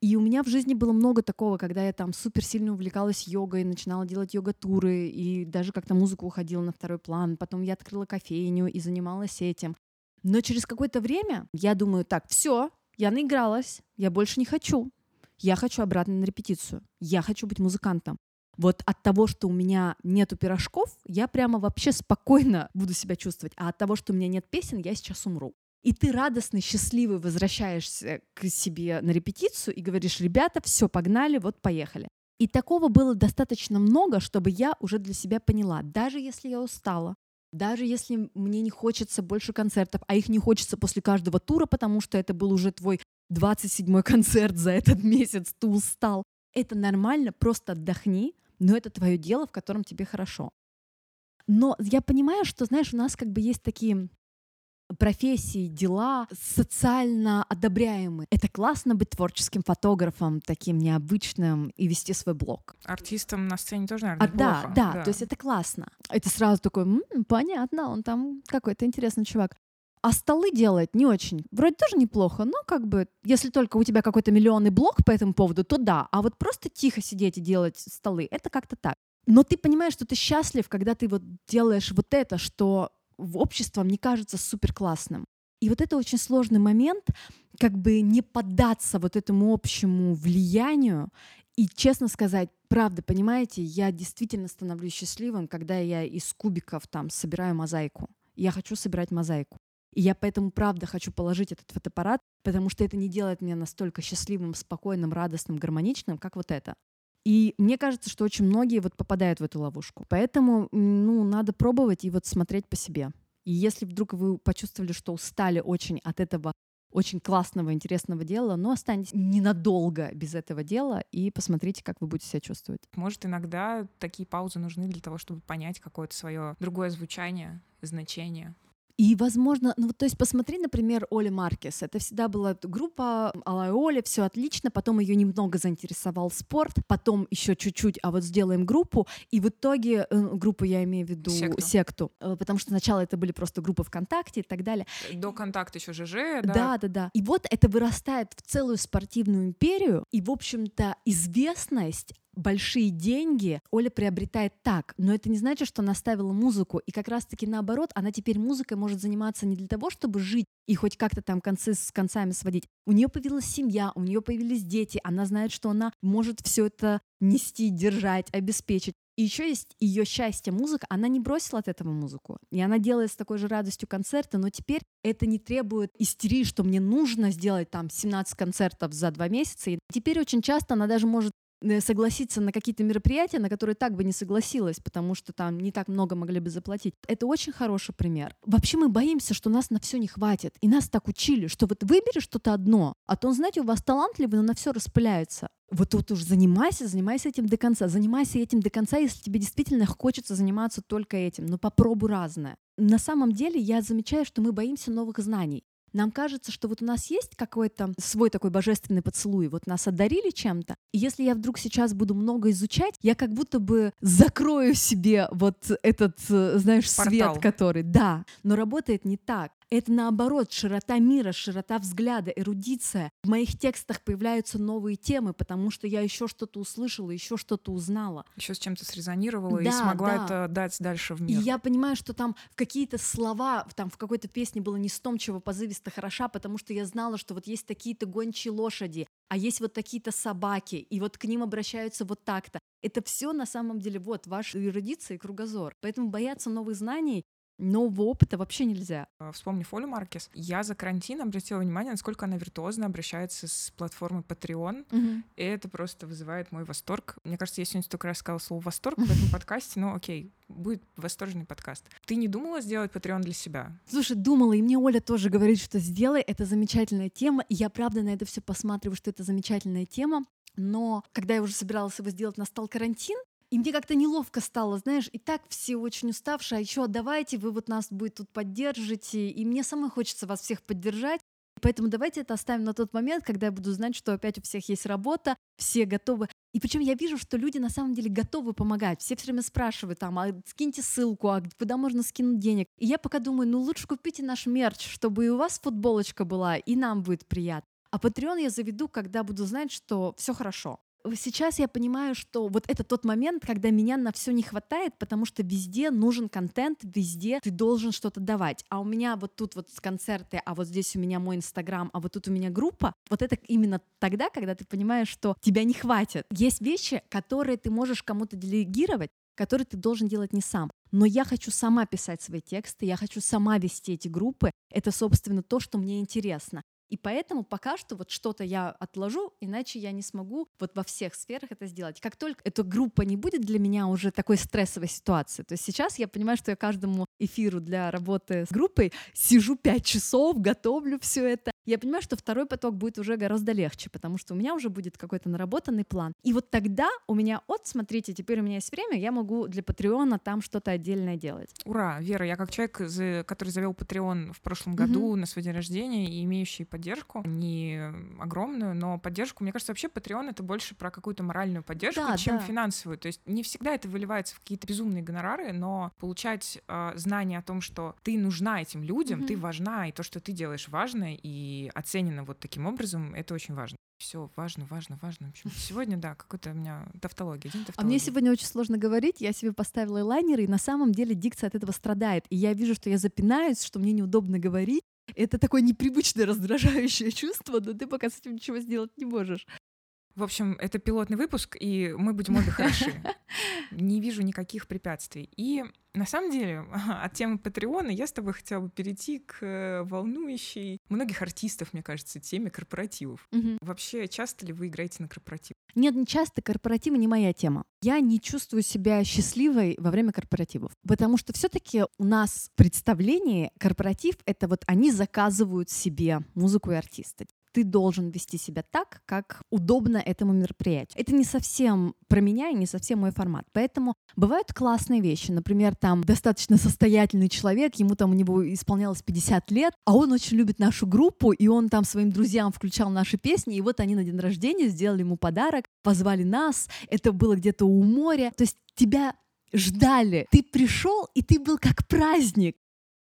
S2: И у меня в жизни было много такого, когда я там супер сильно увлекалась йогой, начинала делать йога-туры, и даже как-то музыка уходила на второй план. Потом я открыла кофейню и занималась этим. Но через какое-то время я думаю, так, все, я наигралась, я больше не хочу. Я хочу обратно на репетицию. Я хочу быть музыкантом. Вот от того, что у меня нету пирожков, я прямо вообще спокойно буду себя чувствовать. А от того, что у меня нет песен, я сейчас умру. И ты радостный, счастливый возвращаешься к себе на репетицию и говоришь, ребята, все, погнали, вот поехали. И такого было достаточно много, чтобы я уже для себя поняла, даже если я устала, даже если мне не хочется больше концертов, а их не хочется после каждого тура, потому что это был уже твой 27-й концерт за этот месяц, ты устал. Это нормально, просто отдохни, но это твое дело, в котором тебе хорошо. Но я понимаю, что, знаешь, у нас как бы есть такие профессии, дела социально одобряемые. Это классно быть творческим фотографом, таким необычным и вести свой блог.
S1: Артистам на сцене тоже, наверное,
S2: а, да, да, да, то есть это классно. Это сразу такой, м-м, понятно, он там какой-то интересный чувак. А столы делать не очень. Вроде тоже неплохо, но как бы, если только у тебя какой-то миллионный блог по этому поводу, то да. А вот просто тихо сидеть и делать столы, это как-то так. Но ты понимаешь, что ты счастлив, когда ты вот делаешь вот это, что в обществе не кажется супер классным. И вот это очень сложный момент, как бы не поддаться вот этому общему влиянию и честно сказать, правда, понимаете, я действительно становлюсь счастливым, когда я из кубиков там собираю мозаику. Я хочу собирать мозаику. И я поэтому, правда, хочу положить этот фотоаппарат, потому что это не делает меня настолько счастливым, спокойным, радостным, гармоничным, как вот это. И мне кажется, что очень многие вот попадают в эту ловушку. Поэтому, ну, надо пробовать и вот смотреть по себе. И если вдруг вы почувствовали, что устали очень от этого очень классного, интересного дела, но останетесь ненадолго без этого дела и посмотрите, как вы будете себя чувствовать.
S1: Может, иногда такие паузы нужны для того, чтобы понять какое-то свое другое звучание, значение.
S2: И, возможно, ну вот, то есть посмотри, например, Оли Маркес. Это всегда была группа Алла Оля, все отлично. Потом ее немного заинтересовал спорт, потом еще чуть-чуть, а вот сделаем группу. И в итоге э, группу я имею в виду секту. секту, э, потому что сначала это были просто группы ВКонтакте и так далее.
S1: До контакта еще ЖЖ,
S2: да? Да, да, да. И вот это вырастает в целую спортивную империю, и, в общем-то, известность большие деньги Оля приобретает так, но это не значит, что она ставила музыку, и как раз-таки наоборот, она теперь музыкой может заниматься не для того, чтобы жить и хоть как-то там концы с концами сводить. У нее появилась семья, у нее появились дети, она знает, что она может все это нести, держать, обеспечить. И еще есть ее счастье музыка, она не бросила от этого музыку. И она делает с такой же радостью концерты, но теперь это не требует истерии, что мне нужно сделать там 17 концертов за два месяца. И теперь очень часто она даже может согласиться на какие-то мероприятия, на которые так бы не согласилась, потому что там не так много могли бы заплатить. Это очень хороший пример. Вообще мы боимся, что нас на все не хватит. И нас так учили, что вот выбери что-то одно, а то, знаете, у вас талантливый, но на все распыляется. Вот тут уж занимайся, занимайся этим до конца. Занимайся этим до конца, если тебе действительно хочется заниматься только этим. Но попробуй разное. На самом деле я замечаю, что мы боимся новых знаний. Нам кажется, что вот у нас есть какой-то свой такой божественный поцелуй, вот нас одарили чем-то, и если я вдруг сейчас буду много изучать, я как будто бы закрою себе вот этот, э, знаешь, Портал. свет, который, да, но работает не так. Это наоборот, широта мира, широта взгляда, эрудиция. В моих текстах появляются новые темы, потому что я еще что-то услышала, еще что-то узнала.
S1: Еще с чем-то срезонировала да, и смогла да. это дать дальше в мир.
S2: И я понимаю, что там в какие-то слова, там в какой-то песне было не с том, чего позывисто хороша, потому что я знала, что вот есть такие-то гончие лошади, а есть вот такие-то собаки, и вот к ним обращаются вот так-то. Это все на самом деле вот ваша эрудиция и кругозор. Поэтому бояться новых знаний нового опыта вообще нельзя.
S1: А, вспомни Фолю Маркес. Я за карантин обратила внимание, насколько она виртуозно обращается с платформой Patreon, угу. и это просто вызывает мой восторг. Мне кажется, я сегодня столько раз сказала слово «восторг» в этом подкасте, но окей, будет восторженный подкаст. Ты не думала сделать Patreon для себя?
S2: Слушай, думала, и мне Оля тоже говорит, что сделай, это замечательная тема, и я правда на это все посматриваю, что это замечательная тема, но когда я уже собиралась его сделать, настал карантин, и мне как-то неловко стало, знаешь, и так все очень уставшие, а еще давайте, вы вот нас будет тут поддержите, и мне самой хочется вас всех поддержать. Поэтому давайте это оставим на тот момент, когда я буду знать, что опять у всех есть работа, все готовы. И причем я вижу, что люди на самом деле готовы помогать. Все все время спрашивают там, а скиньте ссылку, а куда можно скинуть денег. И я пока думаю, ну лучше купите наш мерч, чтобы и у вас футболочка была, и нам будет приятно. А Patreon я заведу, когда буду знать, что все хорошо сейчас я понимаю, что вот это тот момент, когда меня на все не хватает, потому что везде нужен контент, везде ты должен что-то давать. А у меня вот тут вот концерты, а вот здесь у меня мой инстаграм, а вот тут у меня группа. Вот это именно тогда, когда ты понимаешь, что тебя не хватит. Есть вещи, которые ты можешь кому-то делегировать, которые ты должен делать не сам. Но я хочу сама писать свои тексты, я хочу сама вести эти группы. Это, собственно, то, что мне интересно. И поэтому пока что вот что-то я отложу, иначе я не смогу вот во всех сферах это сделать. Как только эта группа не будет для меня уже такой стрессовой ситуации, то есть сейчас я понимаю, что я каждому эфиру для работы с группой сижу пять часов, готовлю все это, я понимаю, что второй поток будет уже гораздо легче, потому что у меня уже будет какой-то наработанный план. И вот тогда у меня от, смотрите, теперь у меня есть время, я могу для Патреона там что-то отдельное делать.
S1: Ура, Вера, я как человек, который завел Patreon в прошлом году угу. на свой день рождения и имеющий поддержку, не огромную, но поддержку, мне кажется, вообще Patreon это больше про какую-то моральную поддержку, да, чем да. финансовую. То есть не всегда это выливается в какие-то безумные гонорары, но получать э, знание о том, что ты нужна этим людям, угу. ты важна, и то, что ты делаешь, важно, и оценено вот таким образом, это очень важно. Все важно, важно, важно. В общем, сегодня, да, какой-то у меня тавтология, день тавтологии.
S2: А мне сегодня очень сложно говорить. Я себе поставила элайнеры, и на самом деле дикция от этого страдает. И я вижу, что я запинаюсь, что мне неудобно говорить. Это такое непривычное раздражающее чувство, но ты пока с этим ничего сделать не можешь.
S1: В общем, это пилотный выпуск, и мы будем обе хороши. Не вижу никаких препятствий. И на самом деле, от темы Патреона я с тобой хотела бы перейти к э, волнующей многих артистов, мне кажется, теме корпоративов. Угу. Вообще, часто ли вы играете на корпоратив?
S2: Нет, не часто. Корпоративы не моя тема. Я не чувствую себя счастливой во время корпоративов, потому что все-таки у нас представление корпоратив — это вот они заказывают себе музыку и артиста ты должен вести себя так, как удобно этому мероприятию. Это не совсем про меня и не совсем мой формат. Поэтому бывают классные вещи. Например, там достаточно состоятельный человек, ему там у него исполнялось 50 лет, а он очень любит нашу группу, и он там своим друзьям включал наши песни, и вот они на день рождения сделали ему подарок, позвали нас, это было где-то у моря. То есть тебя ждали. Ты пришел, и ты был как праздник.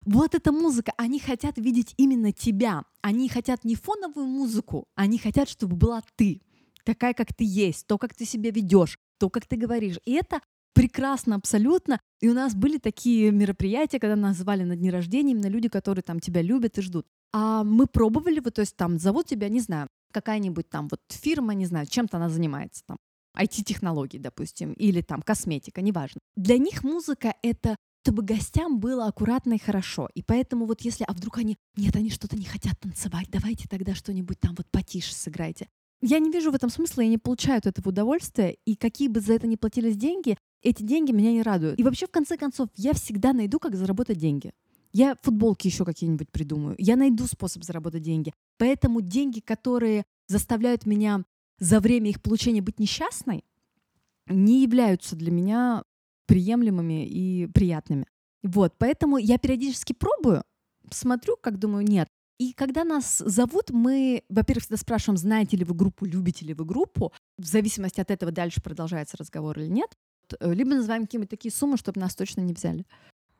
S2: Вот эта музыка, они хотят видеть именно тебя. Они хотят не фоновую музыку, они хотят, чтобы была ты, такая, как ты есть, то, как ты себя ведешь, то, как ты говоришь. И это прекрасно абсолютно. И у нас были такие мероприятия, когда нас звали на дни рождения именно люди, которые там тебя любят и ждут. А мы пробовали, вот, то есть там зовут тебя, не знаю, какая-нибудь там вот фирма, не знаю, чем-то она занимается, там, IT-технологий, допустим, или там косметика, неважно. Для них музыка — это чтобы гостям было аккуратно и хорошо. И поэтому вот если, а вдруг они, нет, они что-то не хотят танцевать, давайте тогда что-нибудь там вот потише сыграйте. Я не вижу в этом смысла, я не получаю от этого удовольствия, и какие бы за это ни платились деньги, эти деньги меня не радуют. И вообще, в конце концов, я всегда найду, как заработать деньги. Я футболки еще какие-нибудь придумаю. Я найду способ заработать деньги. Поэтому деньги, которые заставляют меня за время их получения быть несчастной, не являются для меня приемлемыми и приятными. Вот, поэтому я периодически пробую, смотрю, как думаю, нет. И когда нас зовут, мы, во-первых, всегда спрашиваем, знаете ли вы группу, любите ли вы группу. В зависимости от этого дальше продолжается разговор или нет. Э, либо называем какие-нибудь такие суммы, чтобы нас точно не взяли.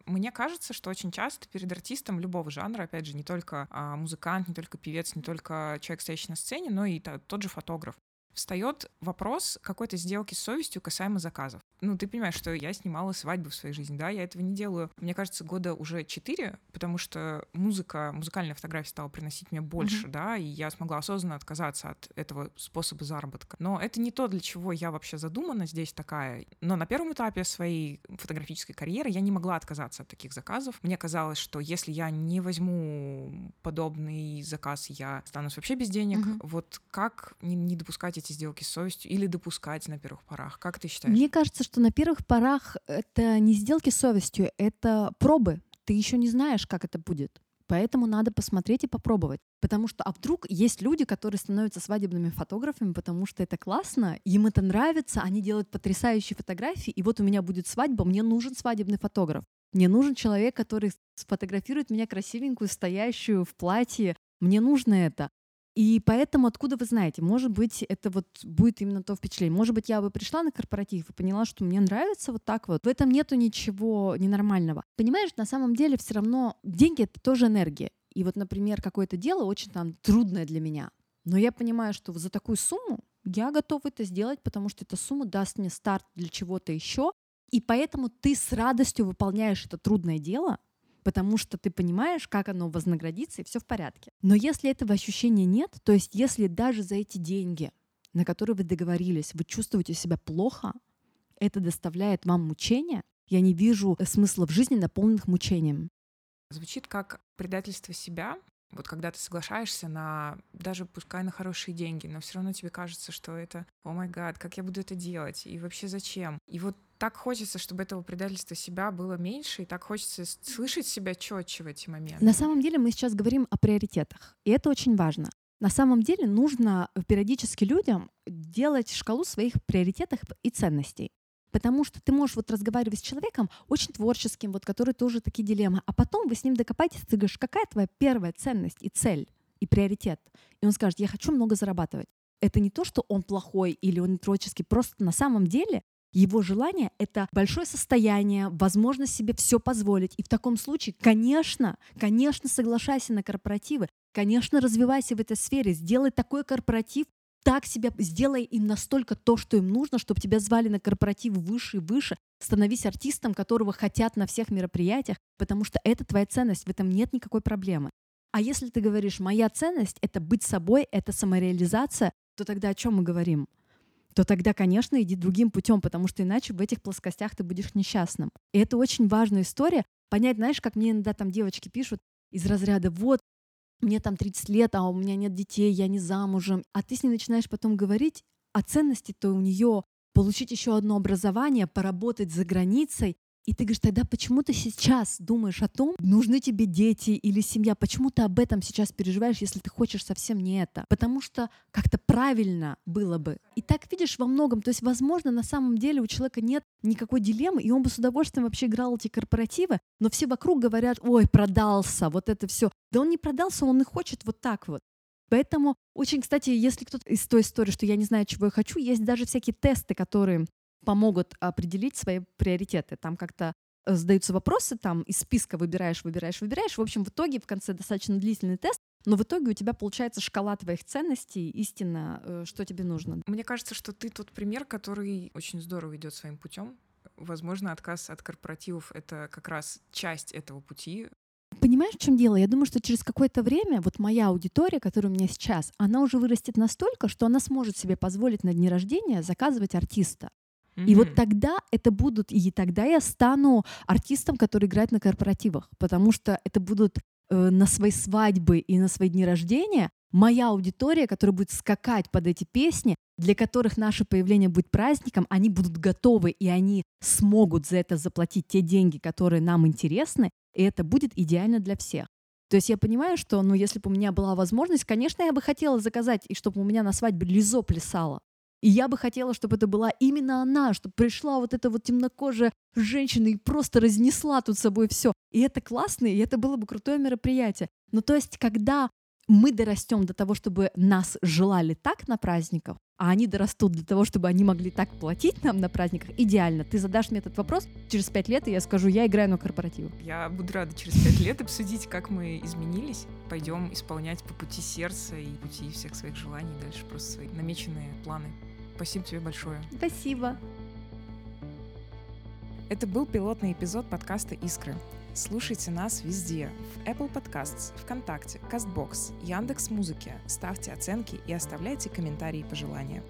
S1: Мне кажется, что очень часто перед артистом любого жанра, опять же, не только а, музыкант, не только певец, не только человек, стоящий на сцене, но и тот же фотограф, встает вопрос какой-то сделки с совестью касаемо заказов. Ну, ты понимаешь, что я снимала свадьбы в своей жизни, да, я этого не делаю, мне кажется, года уже четыре, потому что музыка, музыкальная фотография стала приносить мне больше, mm-hmm. да, и я смогла осознанно отказаться от этого способа заработка. Но это не то, для чего я вообще задумана здесь такая. Но на первом этапе своей фотографической карьеры я не могла отказаться от таких заказов. Мне казалось, что если я не возьму подобный заказ, я останусь вообще без денег. Mm-hmm. Вот как не, не допускать эти сделки с совестью или допускать на первых порах? Как ты считаешь?
S2: Мне кажется, что на первых порах это не сделки с совестью, это пробы. Ты еще не знаешь, как это будет. Поэтому надо посмотреть и попробовать. Потому что, а вдруг есть люди, которые становятся свадебными фотографами, потому что это классно, им это нравится, они делают потрясающие фотографии, и вот у меня будет свадьба, мне нужен свадебный фотограф. Мне нужен человек, который сфотографирует меня красивенькую, стоящую в платье. Мне нужно это. И поэтому откуда вы знаете? Может быть, это вот будет именно то впечатление. Может быть, я бы пришла на корпоратив и поняла, что мне нравится вот так вот. В этом нету ничего ненормального. Понимаешь, на самом деле все равно деньги — это тоже энергия. И вот, например, какое-то дело очень там трудное для меня. Но я понимаю, что за такую сумму я готова это сделать, потому что эта сумма даст мне старт для чего-то еще. И поэтому ты с радостью выполняешь это трудное дело, потому что ты понимаешь, как оно вознаградится, и все в порядке. Но если этого ощущения нет, то есть если даже за эти деньги, на которые вы договорились, вы чувствуете себя плохо, это доставляет вам мучения, я не вижу смысла в жизни, наполненных мучением.
S1: Звучит как предательство себя, Вот когда ты соглашаешься на даже пускай на хорошие деньги, но все равно тебе кажется, что это, о май гад, как я буду это делать, и вообще зачем? И вот так хочется, чтобы этого предательства себя было меньше, и так хочется слышать себя четче в эти моменты.
S2: На самом деле мы сейчас говорим о приоритетах, и это очень важно. На самом деле нужно периодически людям делать шкалу своих приоритетов и ценностей. Потому что ты можешь вот разговаривать с человеком очень творческим, вот который тоже такие дилеммы, а потом вы с ним докопаетесь, ты говоришь, какая твоя первая ценность и цель, и приоритет? И он скажет, я хочу много зарабатывать. Это не то, что он плохой или он творческий, просто на самом деле его желание — это большое состояние, возможность себе все позволить. И в таком случае, конечно, конечно, соглашайся на корпоративы, конечно, развивайся в этой сфере, сделай такой корпоратив, так себя, сделай им настолько то, что им нужно, чтобы тебя звали на корпоратив выше и выше. Становись артистом, которого хотят на всех мероприятиях, потому что это твоя ценность, в этом нет никакой проблемы. А если ты говоришь, моя ценность — это быть собой, это самореализация, то тогда о чем мы говорим? То тогда, конечно, иди другим путем, потому что иначе в этих плоскостях ты будешь несчастным. И это очень важная история. Понять, знаешь, как мне иногда там девочки пишут из разряда, вот, мне там 30 лет, а у меня нет детей, я не замужем. А ты с ней начинаешь потом говорить, а ценности-то у нее получить еще одно образование, поработать за границей, и ты говоришь, тогда почему ты сейчас думаешь о том, нужны тебе дети или семья? Почему ты об этом сейчас переживаешь, если ты хочешь совсем не это? Потому что как-то правильно было бы. И так видишь во многом. То есть, возможно, на самом деле у человека нет никакой дилеммы, и он бы с удовольствием вообще играл эти корпоративы, но все вокруг говорят, ой, продался, вот это все. Да он не продался, он и хочет вот так вот. Поэтому очень, кстати, если кто-то из той истории, что я не знаю, чего я хочу, есть даже всякие тесты, которые помогут определить свои приоритеты. Там как-то э, задаются вопросы, там из списка выбираешь, выбираешь, выбираешь. В общем, в итоге в конце достаточно длительный тест, но в итоге у тебя получается шкала твоих ценностей, истинно, э, что тебе нужно.
S1: Мне кажется, что ты тот пример, который очень здорово идет своим путем. Возможно, отказ от корпоративов — это как раз часть этого пути.
S2: Понимаешь, в чем дело? Я думаю, что через какое-то время вот моя аудитория, которая у меня сейчас, она уже вырастет настолько, что она сможет себе позволить на дни рождения заказывать артиста. Mm-hmm. И вот тогда это будут, и тогда я стану артистом, который играет на корпоративах, потому что это будут э, на свои свадьбы и на свои дни рождения моя аудитория, которая будет скакать под эти песни, для которых наше появление будет праздником, они будут готовы, и они смогут за это заплатить те деньги, которые нам интересны, и это будет идеально для всех. То есть я понимаю, что, ну, если бы у меня была возможность, конечно, я бы хотела заказать, и чтобы у меня на свадьбе Лизо плясала. И я бы хотела, чтобы это была именно она, чтобы пришла вот эта вот темнокожая женщина и просто разнесла тут собой все. И это классно, и это было бы крутое мероприятие. Ну то есть, когда мы дорастем до того, чтобы нас желали так на праздниках, а они дорастут для того, чтобы они могли так платить нам на праздниках, идеально. Ты задашь мне этот вопрос через пять лет, и я скажу, я играю на корпоративах.
S1: Я буду рада через пять лет обсудить, как мы изменились. Пойдем исполнять по пути сердца и пути всех своих желаний, дальше просто свои намеченные планы. Спасибо тебе большое.
S2: Спасибо.
S1: Это был пилотный эпизод подкаста «Искры». Слушайте нас везде. В Apple Podcasts, ВКонтакте, Castbox, Яндекс Музыке. Ставьте оценки и оставляйте комментарии и пожелания.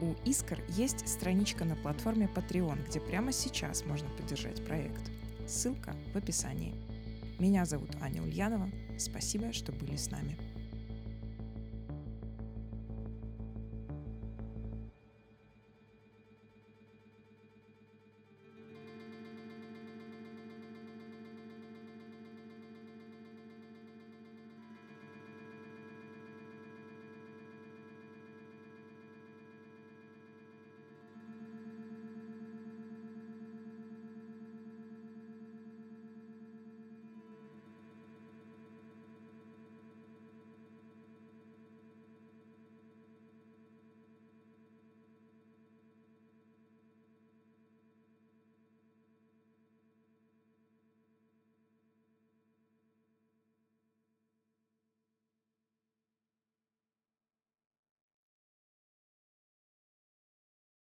S1: У «Искр» есть страничка на платформе Patreon, где прямо сейчас можно поддержать проект. Ссылка в описании. Меня зовут Аня Ульянова. Спасибо, что были с нами.